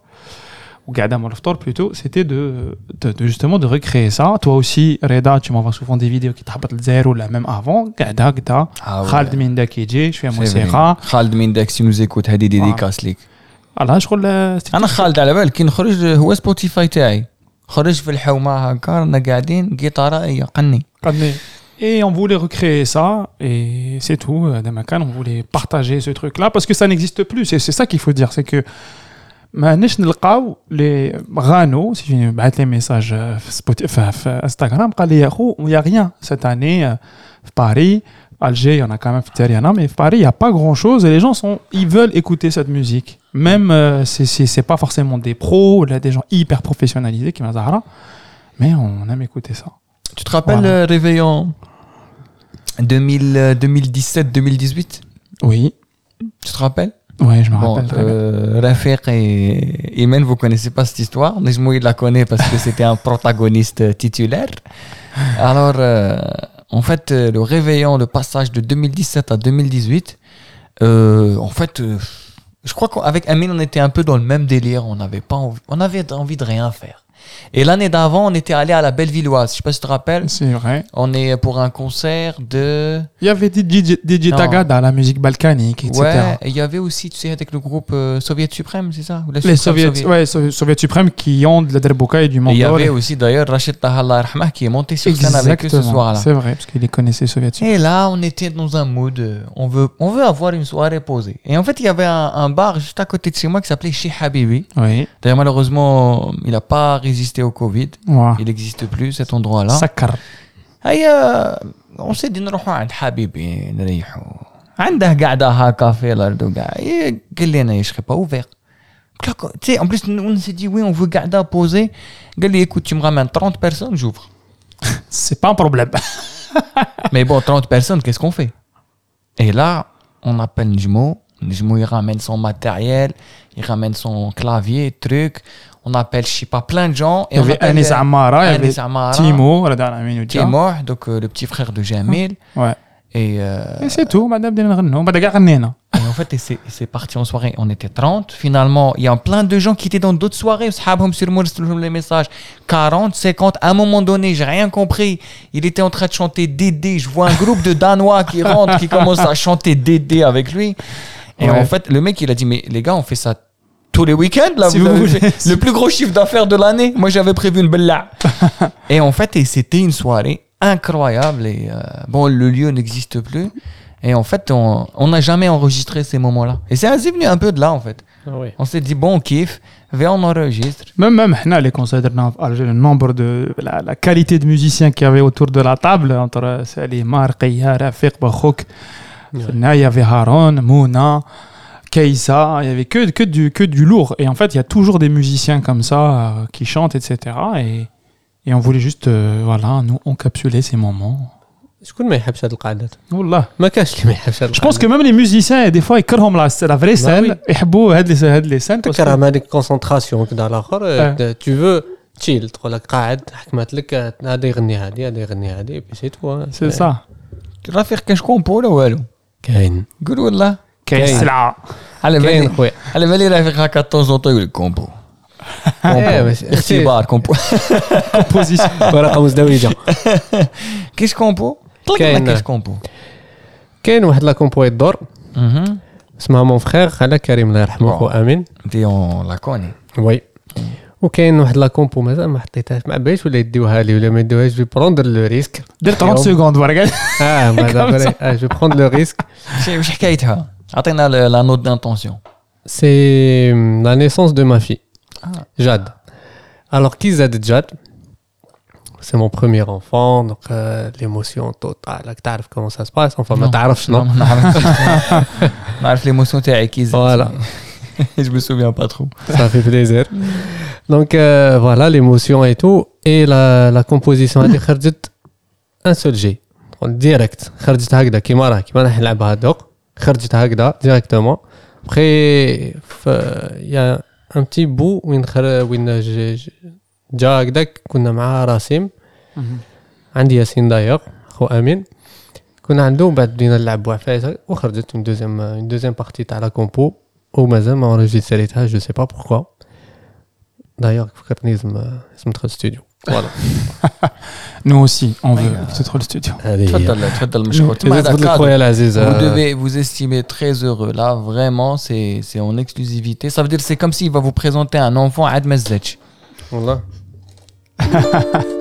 ou Gadam Leftor plutôt, c'était de, de, de justement de recréer ça. Toi aussi, Reda, tu m'envoies souvent des vidéos qui t'habitent le zéro, là même avant. Gada, Gada, Ah ouais. Khaled Minda Kiji, je fais un C'est موسيقى. vrai. خالد مندك si nous écoute هذه ديديكاس ليك. Allah, شغل انا خالد على بالك كي نخرج هو سبوتيفاي تاعي. خرج في الحومه هكا رانا قاعدين جيتارة هي قني. قدني. Et on voulait recréer ça, et c'est tout. euh, Damakan, on voulait partager ce truc-là, parce que ça n'existe plus. C'est c'est ça qu'il faut dire, c'est que ما نش نلقاو لي غانو سي بعث لي ميساج في سبوتي في, في انستغرام قال لي يا خو يا ريان سيت اني في باري Alger, il y en a quand même في Teriana, mais Paris, il n'y a pas grand chose et les gens sont, ils veulent écouter cette musique. Même, euh, c'est- c'est c'est pas forcément des pros, là, des gens hyper professionnalisés qui m'ont mais on aime écouter ça. Tu te rappelles Voilà. le réveillon 2017-2018 Oui, Tu te rappelles Oui, je me Bon, rappelle. euh, et Imen, vous connaissez pas cette histoire. Nejmou, il la connaît parce que c'était un protagoniste titulaire. Alors, euh, en fait, euh, le réveillon, le passage de 2017 à 2018, euh, en fait, euh, je crois qu'avec Amine, on était un peu dans le même délire. On avait pas envie, on avait envie de rien faire. Et l'année d'avant, on était allé à la Bellevilloise. Je sais pas si tu te rappelles. C'est vrai. On est pour un concert de. Il y avait DJ. Tagada, la musique balkanique, etc. Ouais, et il y avait aussi, tu sais, avec le groupe euh, Soviet Suprême, c'est ça? Ou Les Suprême Soviets, ouais, So- Soviets suprêmes qui ont de la Derboka et du Et il y avait aussi d'ailleurs Rachid Tahallah Rahmah qui est monté sur scène avec eux ce soir-là. c'est vrai, parce qu'il les connaissait Soviets suprêmes. Et là, on était dans un mood, euh, on veut, on veut avoir une soirée posée. Et en fait, il y avait un, un bar juste à côté de chez moi qui s'appelait Chez Habibi. Oui, D'ailleurs, malheureusement, il n'a pas résisté au Covid. ouais. Il n'existe plus, cet endroit-là. Sakar. هيا on s'est dit نروحوا عند حبيبي نريحوا عنده قاعدة هكا في الأرض وقاع إيه، قال لي أنا je serai pas ouvert Tu sais, en plus, nous, on s'est dit, oui, on veut garder à poser. قال لي, écoute, tu me ramènes 30 personnes, j'ouvre. <laughs> C'est pas un problème. <laughs> Mais bon, 30 personnes, qu'est-ce qu'on fait Et là, on appelle Njmo. Njmo, il ramène son matériel, il ramène son clavier, truc. On appelle, je sais pas, plein de gens. Il y avait Anis Amara, il y avait Amara, Timo, est mort, donc euh, le petit frère de Jamil. Ouais. Et, euh, Et c'est tout, madame. Bah, et en fait, c'est c'est parti en soirée. On était 30. Finalement, il y a plein de gens qui étaient dans d'autres soirées. Sur les messages. 40, 50. À un moment donné, j'ai rien compris. Il était en train de chanter Dédé. Je vois un groupe de Danois qui rentre, qui commence à chanter Dédé avec lui. Et Ouais. en fait, le mec, il a dit, mais les gars, on fait ça tous les week-ends, là. Si vous vous avez voulez. fait le plus gros chiffre d'affaires de l'année. Moi, j'avais prévu une bella. <laughs> et en fait, et c'était une soirée incroyable. Et euh, bon, le lieu n'existe plus. Et en fait, on n'a jamais enregistré ces moments-là. Et c'est venu un peu de là, en fait. Ah oui. On s'est dit, bon, on kiffe, viens, on enregistre. Même, même, les concerts le nombre de, la, la qualité de musiciens qu'il y avait autour de la table, entre Salim, Marqiya, Rafiq, Bakhouk, il y avait Haron, Mouna, Kaïsa, il y avait que, que, du, que du lourd. Et en fait, il y a toujours des musiciens comme ça euh, qui chantent, etc. Et, et on voulait juste, euh, voilà, nous encapsuler ces moments. شكون ما يحبش هاد القعدات Wallah. ما كاش اللي ما يحبش هاد Je pense que même les musiciens, des fois, ils كرههم la, la vraie scène. oui. يحبوا هاد les, هاد les scènes. parce que- كرهنا هذيك كونسونطراسيون كذا على الاخر آه. تو فو تشيل تقول لك قاعد حكمت لك هذا يغني هذه هذا يغني هذه بي سي تو C'est ça. رفيق كاش كومبو ولا والو كاين قول والله كاين. السلعة. على بالي خويا. على بالي رفيق هكا طوزوطو يقول لك كومبو. <laughs> إيه، اختبار كومبو. Position. ورقة مزدوجة. <laughs> كاش كومبو؟ طلق كاين. كاش كومبو. كاين واحد لا كومبو يدور. اسمها مون فخير على كريم الله يرحمه خو آمين. دي اون لا كوني وي. وكاين واحد لا كومبو مازال ما حطيتهاش. ما باليش ولا يديوها لي ولا ما يديوهاش. جو بروندر لو ريسك دير 30 سكوند برك. آه بعدا جو بروندر لو ريسك واش حكايتها. Atteindre l'anneau d'intention. C'est hum, la naissance de ma fille, ah. Jade. Alors, qui Zad Jade? C'est mon premier enfant, donc euh, l'émotion totale. Tu sais comment ça se passe? Enfin, non, tu non? <laughs> Tu l'émotion, tu es qui Voilà. <laughs> Je me souviens pas trop. Ça fait plaisir. Donc, euh, voilà, l'émotion et tout. Et la, composition, elle est un seul G. Direct. Kharjit Hakda, Kimara, Kimara, Hlaba, Hadok. خرجت هكذا. Après, il y a un petit bout وين خر... وين جا هكذاك كنا مع راسم. عندي ياسين دايوغ خو أمين. كنا عنده بعد بدينا نلعبوا عفايس وخرجت اون دوزيام اون دوزيام بارتي تاع لا كومبو ومازال ما اونجستريتها جو سي با بوركوا دايوغ فكرتني لازم لازم ندخل ستوديو فوالا <laughs> Nous aussi, on veut peut-être le studio. هذه هي تفضل تفضل مشكور تما إذا هذا تفضل كادو. خويا العزيز Vous آه، devez vous estimer très heureux. Là, vraiment, c'est c'est en exclusivité. Ça veut dire c'est comme s'il va vous présenter un enfant à Admezzetch. <laughs>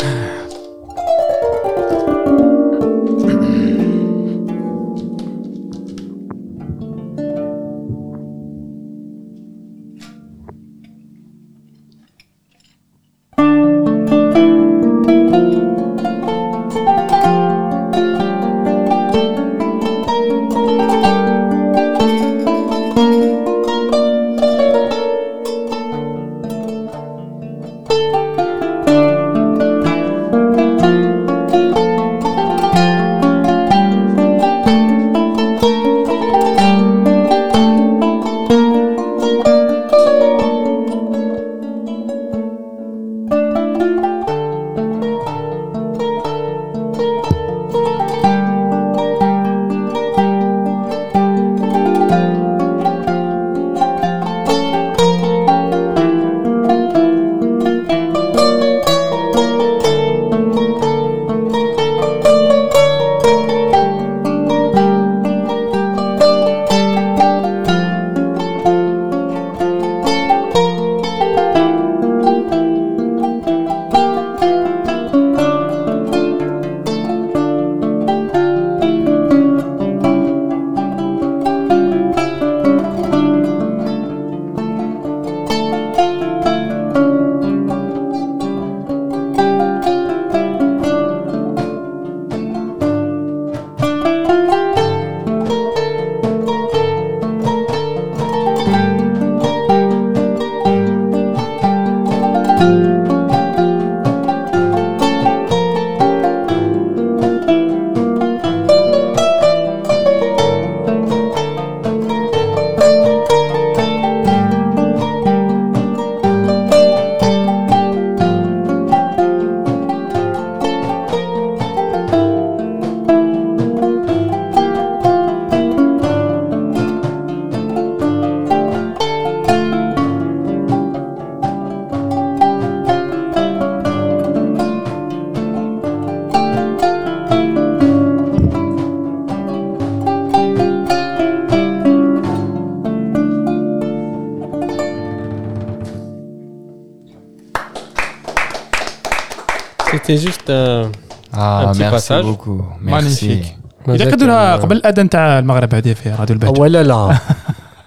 C'était juste un Ah, Un petit merci passage. beaucoup. Merci. Magnifique. <laughs> إذا مازال كدوها كان- قبل الأذان تاع المغرب هذه في راديو Ah البهجة. ولا لا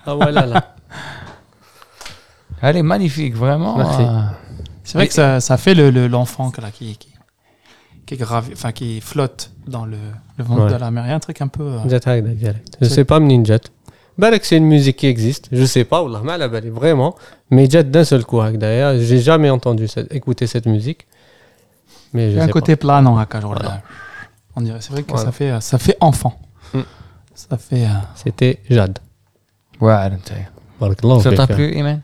ah ولا لا Elle est magnifique, vraiment. Merci. euh, C'est vrai que ça, ça fait le- le- l'enfant que là, qui, qui, qui est grave, enfin qui flotte dans le, le ventre Ouais. de la mer. Il y a un truc un peu. euh, جات هكذا ديريكت جو C'est- سي با منين جات Balak, c'est une musique qui existe. Je sais pas, wallah, ma ala bali, vraiment. Mais déjà d'un seul coup, d'ailleurs, j'ai jamais entendu cette- écouter cette musique. Mais Il y a un côté plat dans Hakajorda. Voilà. On dirait, c'est vrai que ça, fait, ça fait enfant. Ça fait. Euh, C'était Jade. Ouais, Ça t'a plu, Iman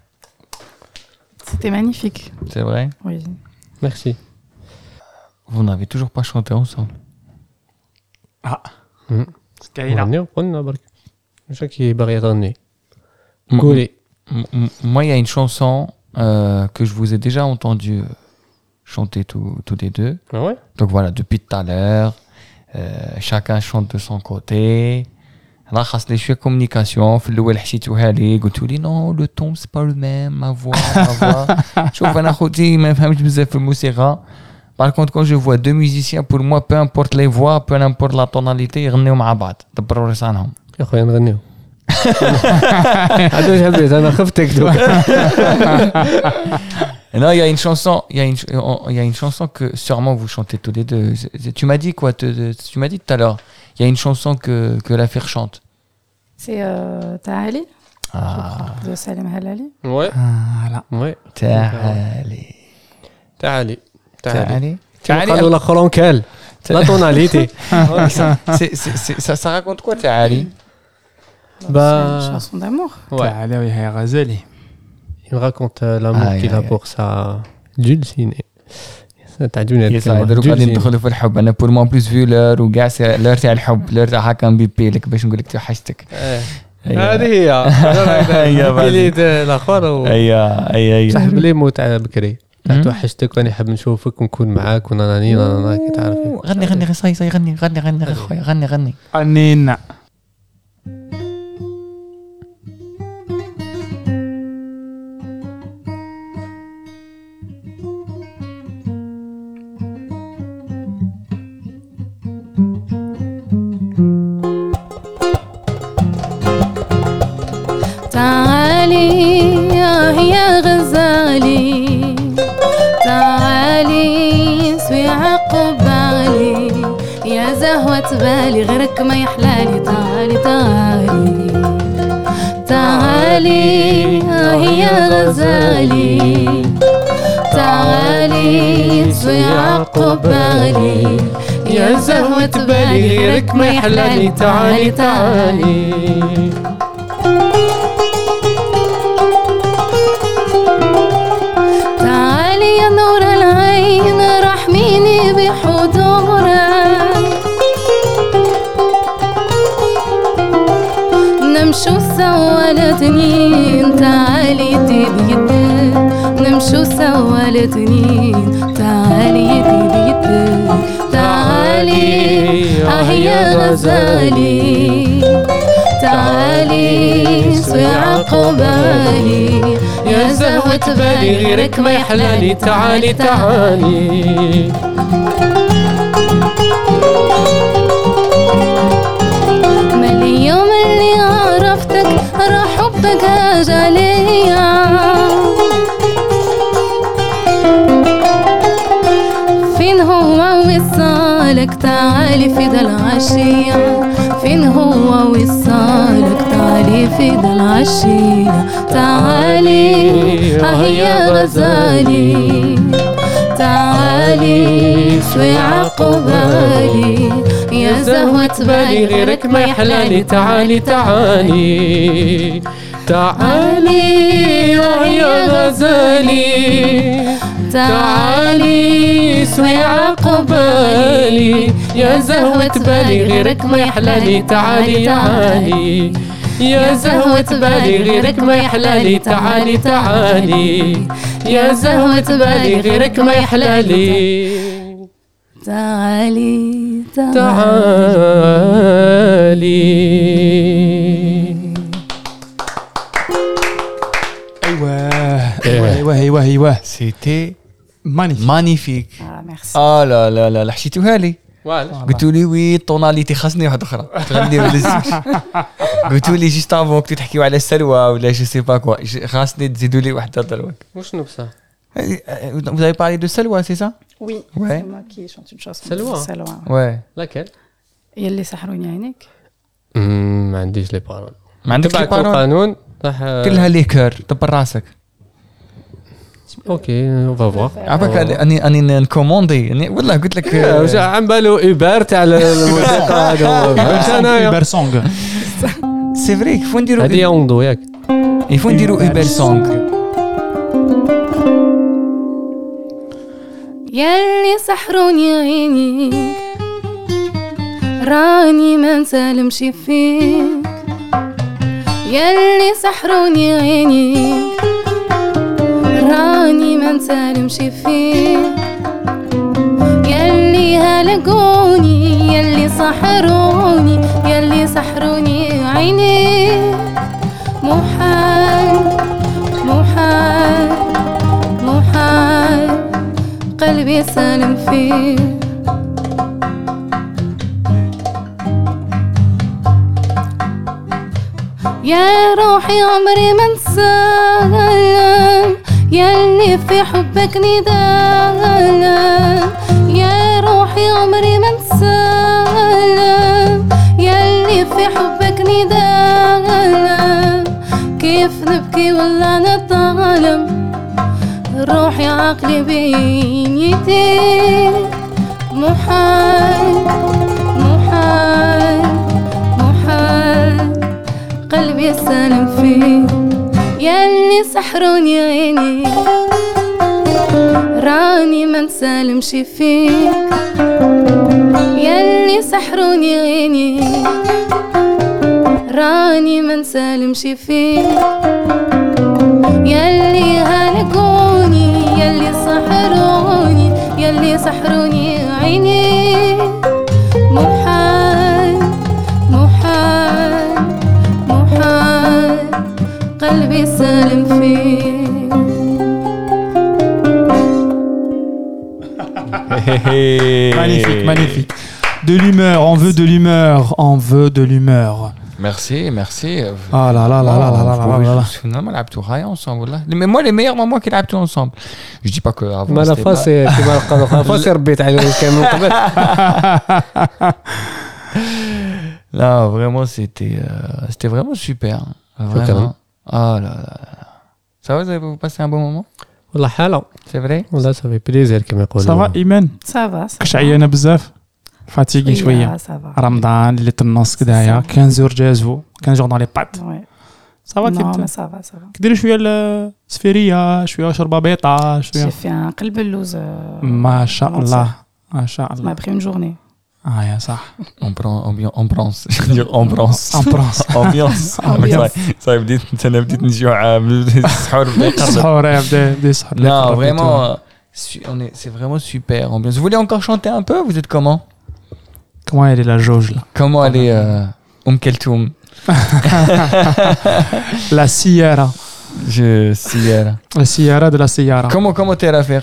C'était magnifique. C'est vrai? Oui. Merci. Vous n'avez toujours pas chanté ensemble Ah mm. Skyla. Mm, mm. Mm, Moi, il y a une chanson euh, que je vous ai déjà entendue euh, chanter tous tous les deux. Ah ouais Donc voilà, depuis tout à l'heure, euh, chacun chante de son côté. là خاصني شويه communication في الاول حشيتوها لي قلتوا لي نو لو تون سي با لو ميم ما فوا ما فوا شوف انا خوتي ما فهمتش بزاف في الموسيقى Par contre, quand je vois deux musiciens, pour moi, peu importe les voix, peu importe la tonalité, يغنيو مع بعض. دبروا راسانهم. يا خويا نغنيو هذا واش حبيت انا خفتك دوك Et non, il y a une chanson, il y, y, a une chanson que sûrement vous chantez tous les deux. Tu m'as dit quoi te, Tu m'as dit tout à l'heure. Il y a une chanson que, que l'affaire chante. C'est euh, Ta'ali ah. de Salim Halali. Ouais. Ah, voilà. Ouais. Ta'ali. Ta'ali. Ta'ali. Ta'ali. Ta'ali. Ah. La tonalité. <laughs> Ah, ça, ça raconte quoi, Ta'ali bah... C'est une chanson d'amour. Ouais. Ta'ali, oui, Razali. Il raconte euh, l'amour qu'il a pour sa dulcinée. تعجبني الكلمة. دروك غادي. ندخلوا في الحب أنا بور مون بلوس فيو لور وكاع لور تاع الحب لور تاع هكا نبيبي لك باش نقول لك توحشتك إيه. أيوة. هذه هي هي الآخر اي اي اي صاحب لي موت بكري. توحشتك وأنا حاب نشوفك ونكون معاك وناناني نانانا كي تعرفي غني غني غني صاي صاي غني غني غني غني غني غني أنينا. يا زهوة بالي غيرك ما يحلالي. تعالي تعالي. تعالي يا غزالي. تعالي سوي عقبالي. يا زهوة بالي غيرك ما يحلالي. تعالي تعالي. تعالي يا نور العين رحميني بحضورك نمشو سوا الاثنين تعالي تبيت. نمشو سوا الاثنين تعالي تبيت. تعالي آه يا غزالي. تعالي سوي عقبالي. يا زهوة بالي غيرك ما يحلالي. تعالي تعالي. حبك هاجا ليا فين هو وصالك؟ تعالي في ذا العشية. فين هو وصالك؟ تعالي في ذا العشية. تعالي آه يا غزالي. تعالي شوي عقبالي. يا زهوة بالي غيرك ما يحلالي تعالي تعالي. تعالي يا غزالي. تعالي سوي عقبالي. يا زهوة بالي غيرك ما يحلالي. تعالي تعالي يا زهوة بالي غيرك ما يحلالي. تعالي تعالي. يا زهوة بالي غيرك ما يحلالي. تعالي. تعالي. سيتي مانيفيك مانيفيك Ah, merci. آه لا لا لا لا حشيتوها لي قلتوا لي وي طوناليتي خاصني واحدة أخرى. تغني ولا <laughs> قلتوا لي جيست افون كنتو تحكيو على السلوى ولا جو سي با كوا خاصني تزيدوا لي واحدة دروك وشنو بصح؟ Vous avez parlé de Salwa, c'est ça؟ Oui, c'est Ouais. moi qui chante une chanson. Salwa. Salwa. Ouais. لكن يلي سحروني عينيك ما عنديش لي بارول ما عندكش تبعت بارول القانون؟ راح كلها ليكور دبر راسك أوكي اون فوا عباك اني اني نكوموندي يعني والله قلت لك واش عم بالو اوبر تاع الموسيقى هذا Uber Song. سي فري كيفو نديرو هذه يوندو ياك يفو نديرو اوبر سونغ ياللي سحروني عينيك راني ما نسالمش فيك. ياللي سحروني عينيك راني ما نسالمش فيك ياللي هلقوني ياللي سحروني ياللي سحروني عينيك محال محال محال قلبي سالم فيه. يا روحي عمري ما انسالم ياللي في حبك ندالم يا روحي عمري ما انسالم ياللي في حبك ندالم كيف نبكي ولا نتعلم روحي عقلي بين يديك محال محال محال. قلبي سالم فيه. ياللي عيني سحرون يا عيني. راني ما نسالمش فيك. يلي سحرون يا عيني. راني ما نسالمش فيك. يلي هلكوني يلي سحروني يلي سحروني عيني. <laughs> Magnifique, magnifique. De l'humeur, on veut de l'humeur, on veut de l'humeur. Merci, merci. Ah là là là là là là oh, ensemble. Mais moi, les meilleurs moments qu'il a ensemble. Je dis pas que avant. Mais la fois, c'est Là, <laughs> <laughs> vraiment, c'était, euh, c'était vraiment super. Vraiment. Ah là là là. Ça va, vous avez passé un bon moment? والله حالة سي فري والله صافي بليزير كما يقولوا. صافا ايمان صافا كنت عيانه بزاف. فاتيكي شوية. رمضان اللي النص كدايا كان زور جازو كان جور دون لي بات صافا كي صافا صافا كديري شوية السفيرية شوية شوربه بيضاء شوية شوفي قلب اللوز ما شاء الله ما شاء الله. ما بخي اون جورني اه يا صح On prend ambiance. Ambiance. Je veux dire ambiance. امبرونس Ambiance. Ambiance. صايب بديت انا بديت نجوع السحور بدا يقرب. السحور يا بدا بدا يسحر Non, vraiment, euh, su- on est, c'est vraiment super ambiance. Vous voulez encore chanter un peu Vous êtes comment كمان elle est la jauge là Comment aller euh, Om Keltoum <laughs> La Sierra Je Sierra. La Sierra de la Sierra Comment comment t'es Rafir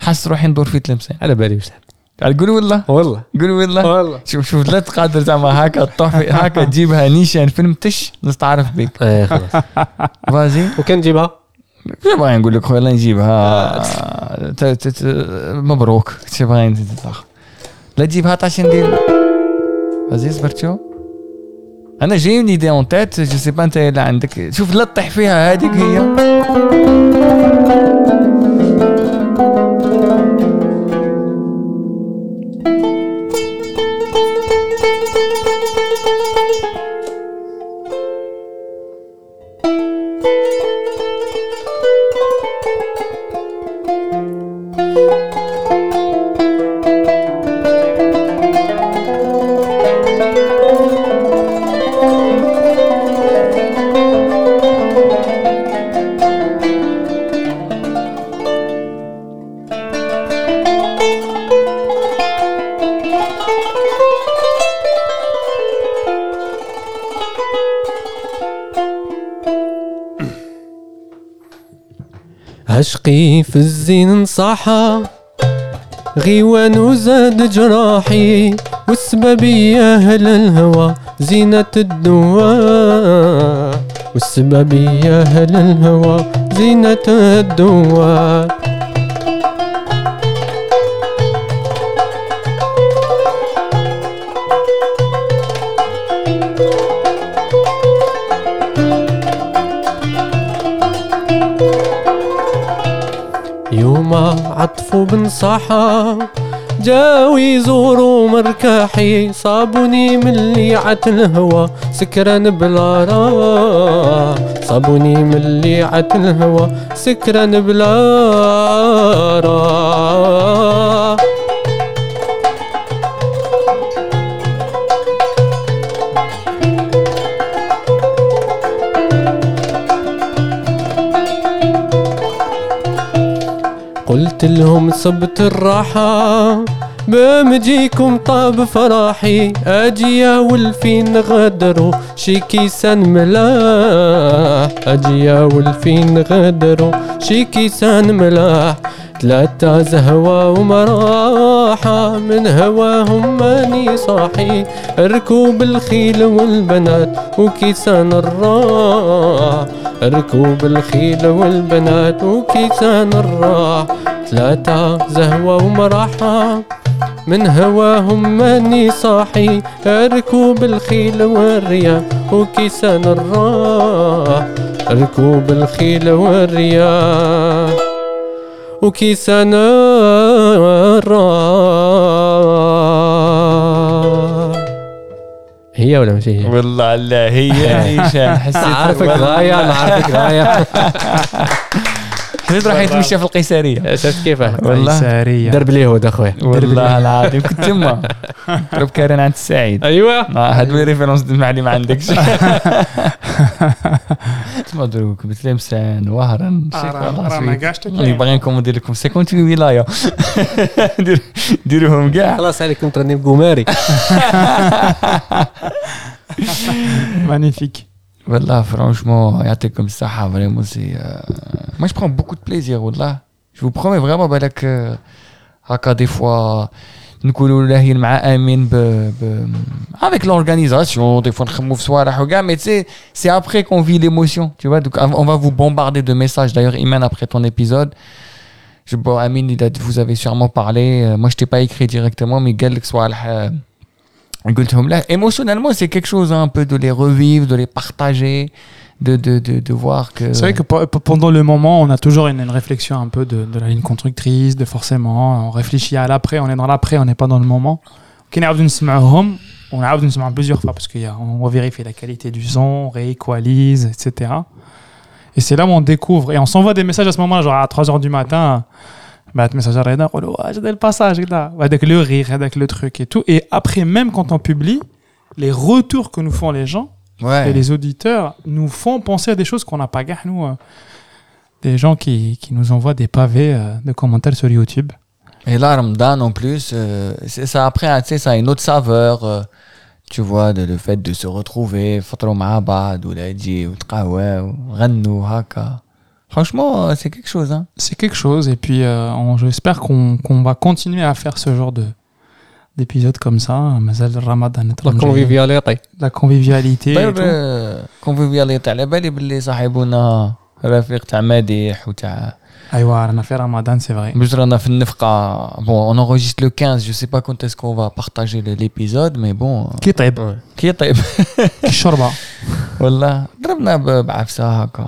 حاس روحي ندور في تلمسان على بالي واش قال قول والله. والله. قول والله. والله. شوف شوف لا تقادر زعما هكا تطوح في- هكا تجيبها نيشان فيلم تش نستعرف بك. إيه خلاص. فازي وكان نجيبها شو باغي نقول لك خويا؟ الله نجيبها. ت- ت- ت- مبروك. شو باغي لا تجيبها طاش ندير فازي صبرتو. أنا جايني ايدي اون تيت جو سي با أنت اللي عندك. شوف لا تطيح فيها هذيك هي. عشقي في الزين صحا. غيوان وزاد جراحي والسبب يا أهل الهوى زينة الدواء. والسبب يا أهل الهوى زينة الدواء. يوم عطفوا بنصحى جاو يزوروا مركاحي صابوني من ليعة الهوى سكران بلا راح صابوني من ليعة الهوى سكران بلا راح لهم صبت الراحة بمجيكم طاب فراحي. أجي يا ولفين غدروا شي كيسان ملاح أجي يا ولفين غدروا شي كيسان ملاح ثلاثة زهوة ومراحة من هواهم ماني صاحي. ركوب الخيل والبنات وكيسان الراح ركوب الخيل والبنات وكيسان الراح ثلاثة زهوة ومراحة من هواهم ماني صاحي ركوب الخيل والرياح وكيسان الراح. ركوب الخيل والرياح وكيسان الراح. هي ولا مش هي؟ والله لا هي هشام <laughs> حسيت عارفك غاية أنا عارفك غاية. <laughs> حسيت راح يتمشى في القيسارية. شفت كيف؟ والله. سارية درب اليهود اخويا والله. العظيم كنت تما ضرب <laughs> كارين عند السعيد أيوه. ما هاد <laughs> لي ريفيرونس اللي ما عندكش تما دروك بتلمسان وهران رانا كاع اللي باغي نكون ندير لكم. 58 ولاية. <laughs> دير- ديروهم كاع خلاص عليكم ترني بقماري مانيفيك. Wallah, franchement, comme ça, vraiment, c'est. Euh, moi, je prends beaucoup de plaisir, Wallah. Je vous promets vraiment, Balak, euh, des fois, nous avec l'organisation, des fois, mais tu sais, c'est après qu'on vit l'émotion, tu vois. Donc, on va vous bombarder de messages. D'ailleurs, Iman, après ton épisode, je, bon, Amine, vous avez sûrement parlé. Euh, moi, je t'ai pas écrit directement, mais Galek, soit euh, émotionnellement, c'est quelque chose hein, un peu de les revivre, de les partager, de, de, de, de voir que. C'est vrai que pendant le moment, on a toujours une, une réflexion un peu de, de, la ligne constructrice, de forcément, on réfléchit à l'après, on est dans l'après, on n'est pas dans le moment. Hum, on a on plusieurs fois parce qu'on vérifie la qualité du son, on rééqualise, etc. Et c'est là où on découvre. Et on s'envoie des messages à ce moment-là, genre à 3h du matin. بعت message à Reda, نقولوا "Ouais, j'ai le passage là, avec le rire, avec le truc et tout. Et après, même quand on publie, les retours que nous font les gens, ouais et les auditeurs nous font penser à des choses qu'on n'a pas gagné, nous. euh, des gens qui, qui nous envoient des pavés euh, de commentaires sur YouTube. et là Ramadan en plus euh, c'est ça après hein, tu sais ça a une autre saveur euh, tu vois de, le fait de se retrouver فترة مع بعض ولا تجي وتقهوى وغنوا هكا franchement euh, c'est quelque chose hein C'est quelque chose. Et puis, euh, on- j'espère qu'on qu'on va continuer à faire ce genre de d'épisodes comme ça. مازال الرمضان لا نترجع. كونفيفياليتي La convivialité. et طيب tout. كونفيفياليتي على بالي باللي صاحبنا رفيق تاع مديح وتاع أيوة رانا في رمضان c'est vrai. باش رانا في النفقة bon on enregistre le 15 je sais pas quand est-ce qu'on va partager le- l'épisode mais bon كي طيب كي طيب كي الشوربة. والله <laughs> ضربنا ب- بعفسه هكا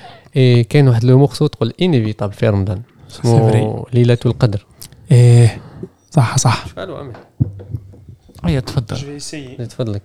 اي كاين واحد لو مورسو تقول انيفيتابل في رمضان اسمه ليلة القدر. إيه صح صح. شحال عامل هيا تفضل. تفضلك.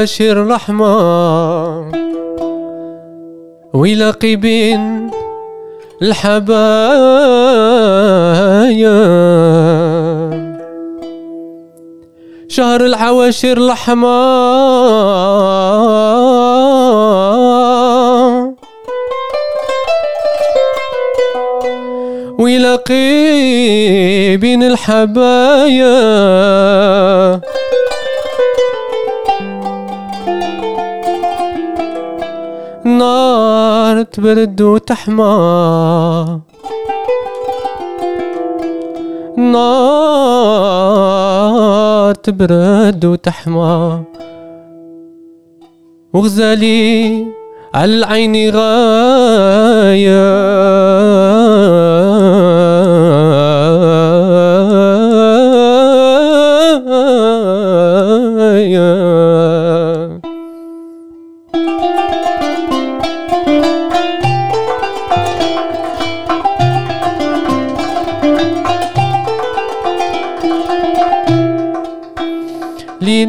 واشر رحمة ويلاقي بين الحبايا. شهر العواشر لحمة ويلاقي بين الحبايا. نار تبرد وتحمى. نار تبرد وتحمى. وغزالي على العين غاية.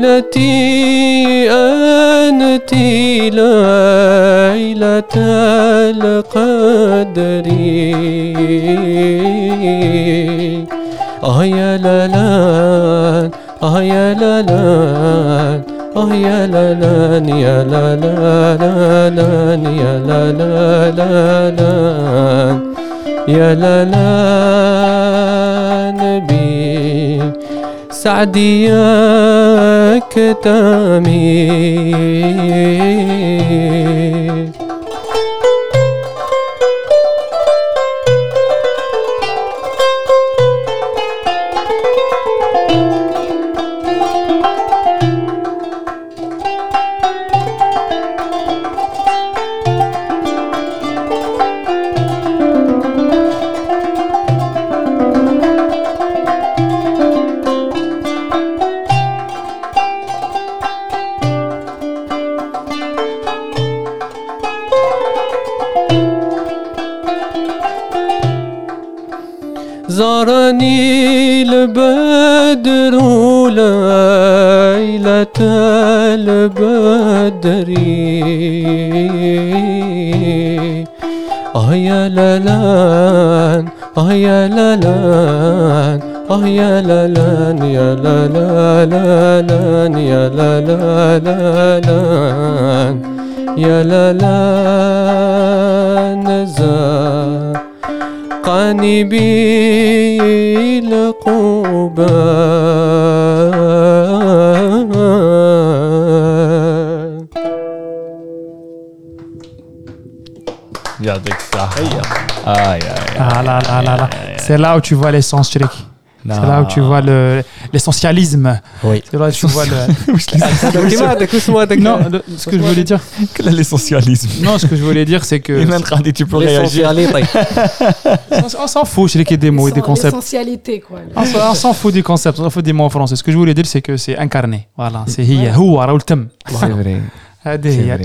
ليلتي أنت ليلة القدر. آه يا لالان آه يا لالان آه يا لالان يا لالان يا لالان يا لالان. بي سعدية كتامي آه يا لالان يا لالان يا لالان يا لالان زار قاني بالقبى يعطيك الصحة آه يا Ah là là là là. C'est là où tu vois l'essence, Chrik. C'est là où tu vois l'essentialisme. Oui. C'est là où tu vois le. <laughs> Ah, non, ce que je voulais dire. <laughs> Quel est l'essentialisme Non, ce que je voulais dire, c'est que. Tu peux réagir. on s'en fout, je qu'il y a des mots et des concepts. L'essentialité, quoi. On s'en fout des concepts, on s'en fout des mots en français. Ce que je voulais dire, c'est que c'est incarné. Voilà, c'est hiya, huwa, raoul tam. C'est vrai.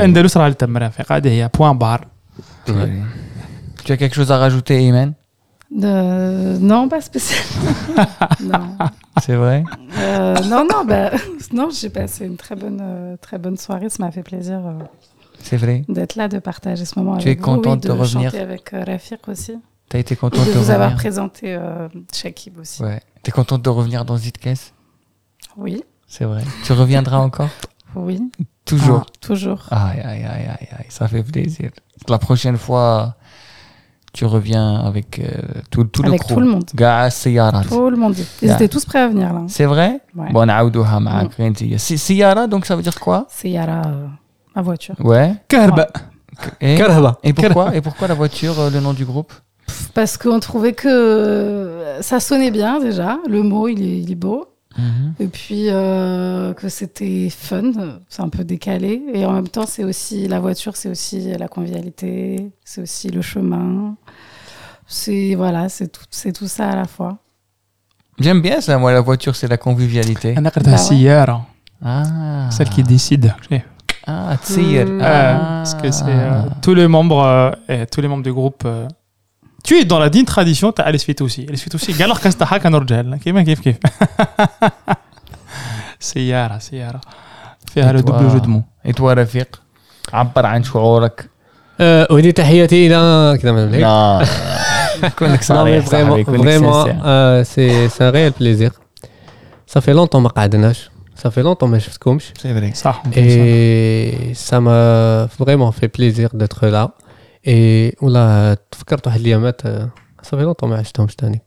Andalus, raoul tam, point barre. Tu as quelque chose à rajouter, Iman? Euh, non, pas spécialement. <laughs> C'est vrai? Euh, non, non, bah, <laughs> non, j'ai passé une très bonne, euh, très bonne soirée. Ça m'a fait plaisir euh, C'est vrai d'être là, de partager ce moment Tu avec es vous, contente oui, de revenir? chanter avec Rafik aussi. T'as été Et contente de de vous avoir revenir? présenté Shakib aussi. Ouais. T'es contente de revenir dans Zitkes Oui, C'est vrai. Tu reviendras encore? Oui, Toujours? toujours. Aïe, aïe, aïe, aïe, aïe, ça fait plaisir. La prochaine fois, tu reviens avec euh, tout, tout avec le crew. tout le monde. Tout le monde. Ils étaient tous prêts à venir là. C'est vrai ouais. Bon. Mm. Siyara, donc ça veut dire quoi Siyara, euh, la voiture. Ouais. Karba. Et, et, pourquoi, et pourquoi la voiture, euh, le nom du groupe Parce qu'on trouvait que euh, ça sonnait bien déjà. Le mot, il est beau. Mhm. Et puis euh, que c'était fun, c'est un peu décalé. Et en même temps, c'est aussi la voiture, c'est aussi la convivialité, c'est aussi le chemin. C'est voilà, c'est tout, c'est tout ça à la fois. J'aime bien ça, moi, la voiture, c'est la convivialité. Ah, bah ouais. ah. Celle qui décide. Ah, mmh. Parce que c'est euh, ah. tous les membres, tous les membres du groupe tu es dans la digne tradition تاع السفيتوسي السفيتوسي كاع الأركان تاعها كانوا رجال كيما كيف كيف سيارة سيارة فيها لو Et toi- دوبل جو دو مو Et toi, رفيق عبر عن شعورك Euh, ودي تحياتي الى كذا من هيك لا كون لك Non, mais صريح vraiment, صاحبي كون لك vraiment sincère. <laughs> euh, c'est c'est un réel plaisir. Ça fait longtemps ما قعدناش. Ça fait longtemps ما شفتكمش. C'est vrai. صح Et ça m'a vraiment fait plaisir d'être là. اي والله تفكرت واحد اليامات صافي لونتو ما عشتهمش تاني.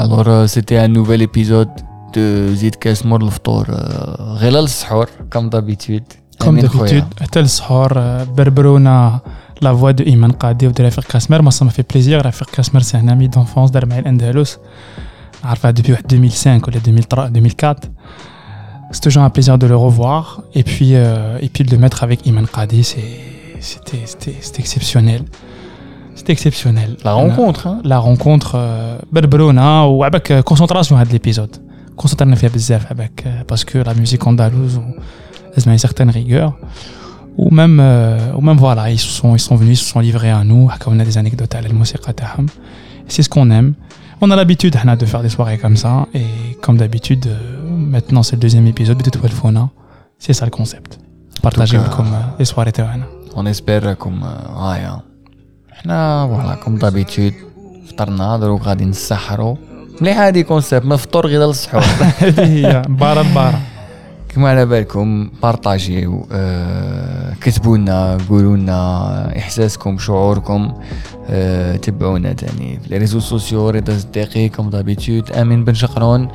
الوغ سيتي ان نوفيل ايبيزود دو زيد كاس مور الفطور غير للسحور كم دابيتود كم دابيتود حتى السحور بربرونا la voix de Iman Qadi ou de la Rafik Krasmer. Moi, ça m'a fait plaisir. La Rafik Krasmer, c'est un ami d'enfance d'Armaïl Andalus. Depuis 2005 ou 2003, 2004. C'est toujours un plaisir de le revoir et puis, euh, et puis de le mettre avec Iman Qadi. C'était exceptionnel. C'était exceptionnel. La rencontre. Hein. La rencontre. Euh, Berberona ou avec euh, concentration à l'épisode. Concentration fait avec parce que la musique andalouse, elle a une certaine rigueur ou même euh, ou même voilà ils se sont ils sont venus ils se sont livrés à nous حكاونا des anecdotes على الموسيقى تاعهم c'est ce qu'on aime on a l'habitude حنا de faire des soirées comme ça et comme d'habitude euh, maintenant c'est le deuxième épisode de Twelfona c'est ça le concept partager cas- comme euh, les soirées تاعنا On espère comme euh, هايا حنا فوالا كوم دابيتود فطرنا دروك غادي نسحروا مليح هادي كونسيبت من الفطور غير للسحور هذه هي بارا بارا كما على بالكم بارطاجيو آه، كتبوا لنا قولوا لنا احساسكم شعوركم آه، تبعونا تاني في لي ريزو سوسيو رضا صديقي كوم دابيتود امين بن شقرون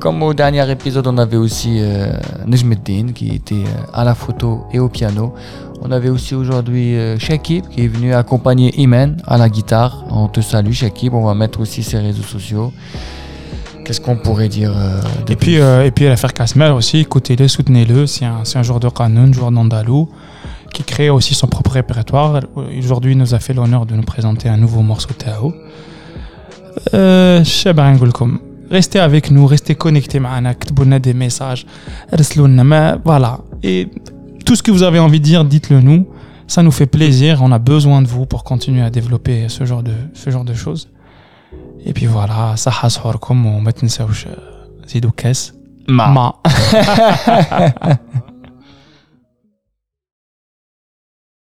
كوم au dernier épisode on avait aussi euh, نجم الدين qui était euh, à la photo et au piano on avait aussi aujourd'hui euh, Shakib qui est venu accompagner Imen à la guitare on te salue Shakib on va mettre aussi ses réseaux sociaux qu'est-ce qu'on pourrait dire euh, de Et puis, euh, et puis l'affaire Casmer aussi, écoutez-le, soutenez-le. C'est un, c'est un joueur de Qanoun, joueur d'Andalou, qui crée aussi son propre répertoire. Aujourd'hui, il nous a fait l'honneur de nous présenter un nouveau morceau Tao. Euh, شباب نقولكم restez avec nous, restez connectés معنا, اكتبوا لنا des messages, ارسلوا لنا ما voilà. Et tout ce que vous avez envie de dire, dites-le nous. Ça nous fait plaisir, on a besoin de vous pour continuer à développer ce genre de, ce genre de choses. اي بي فوالا صحة سحوركم وما تنساوش زيدو كاس ما ما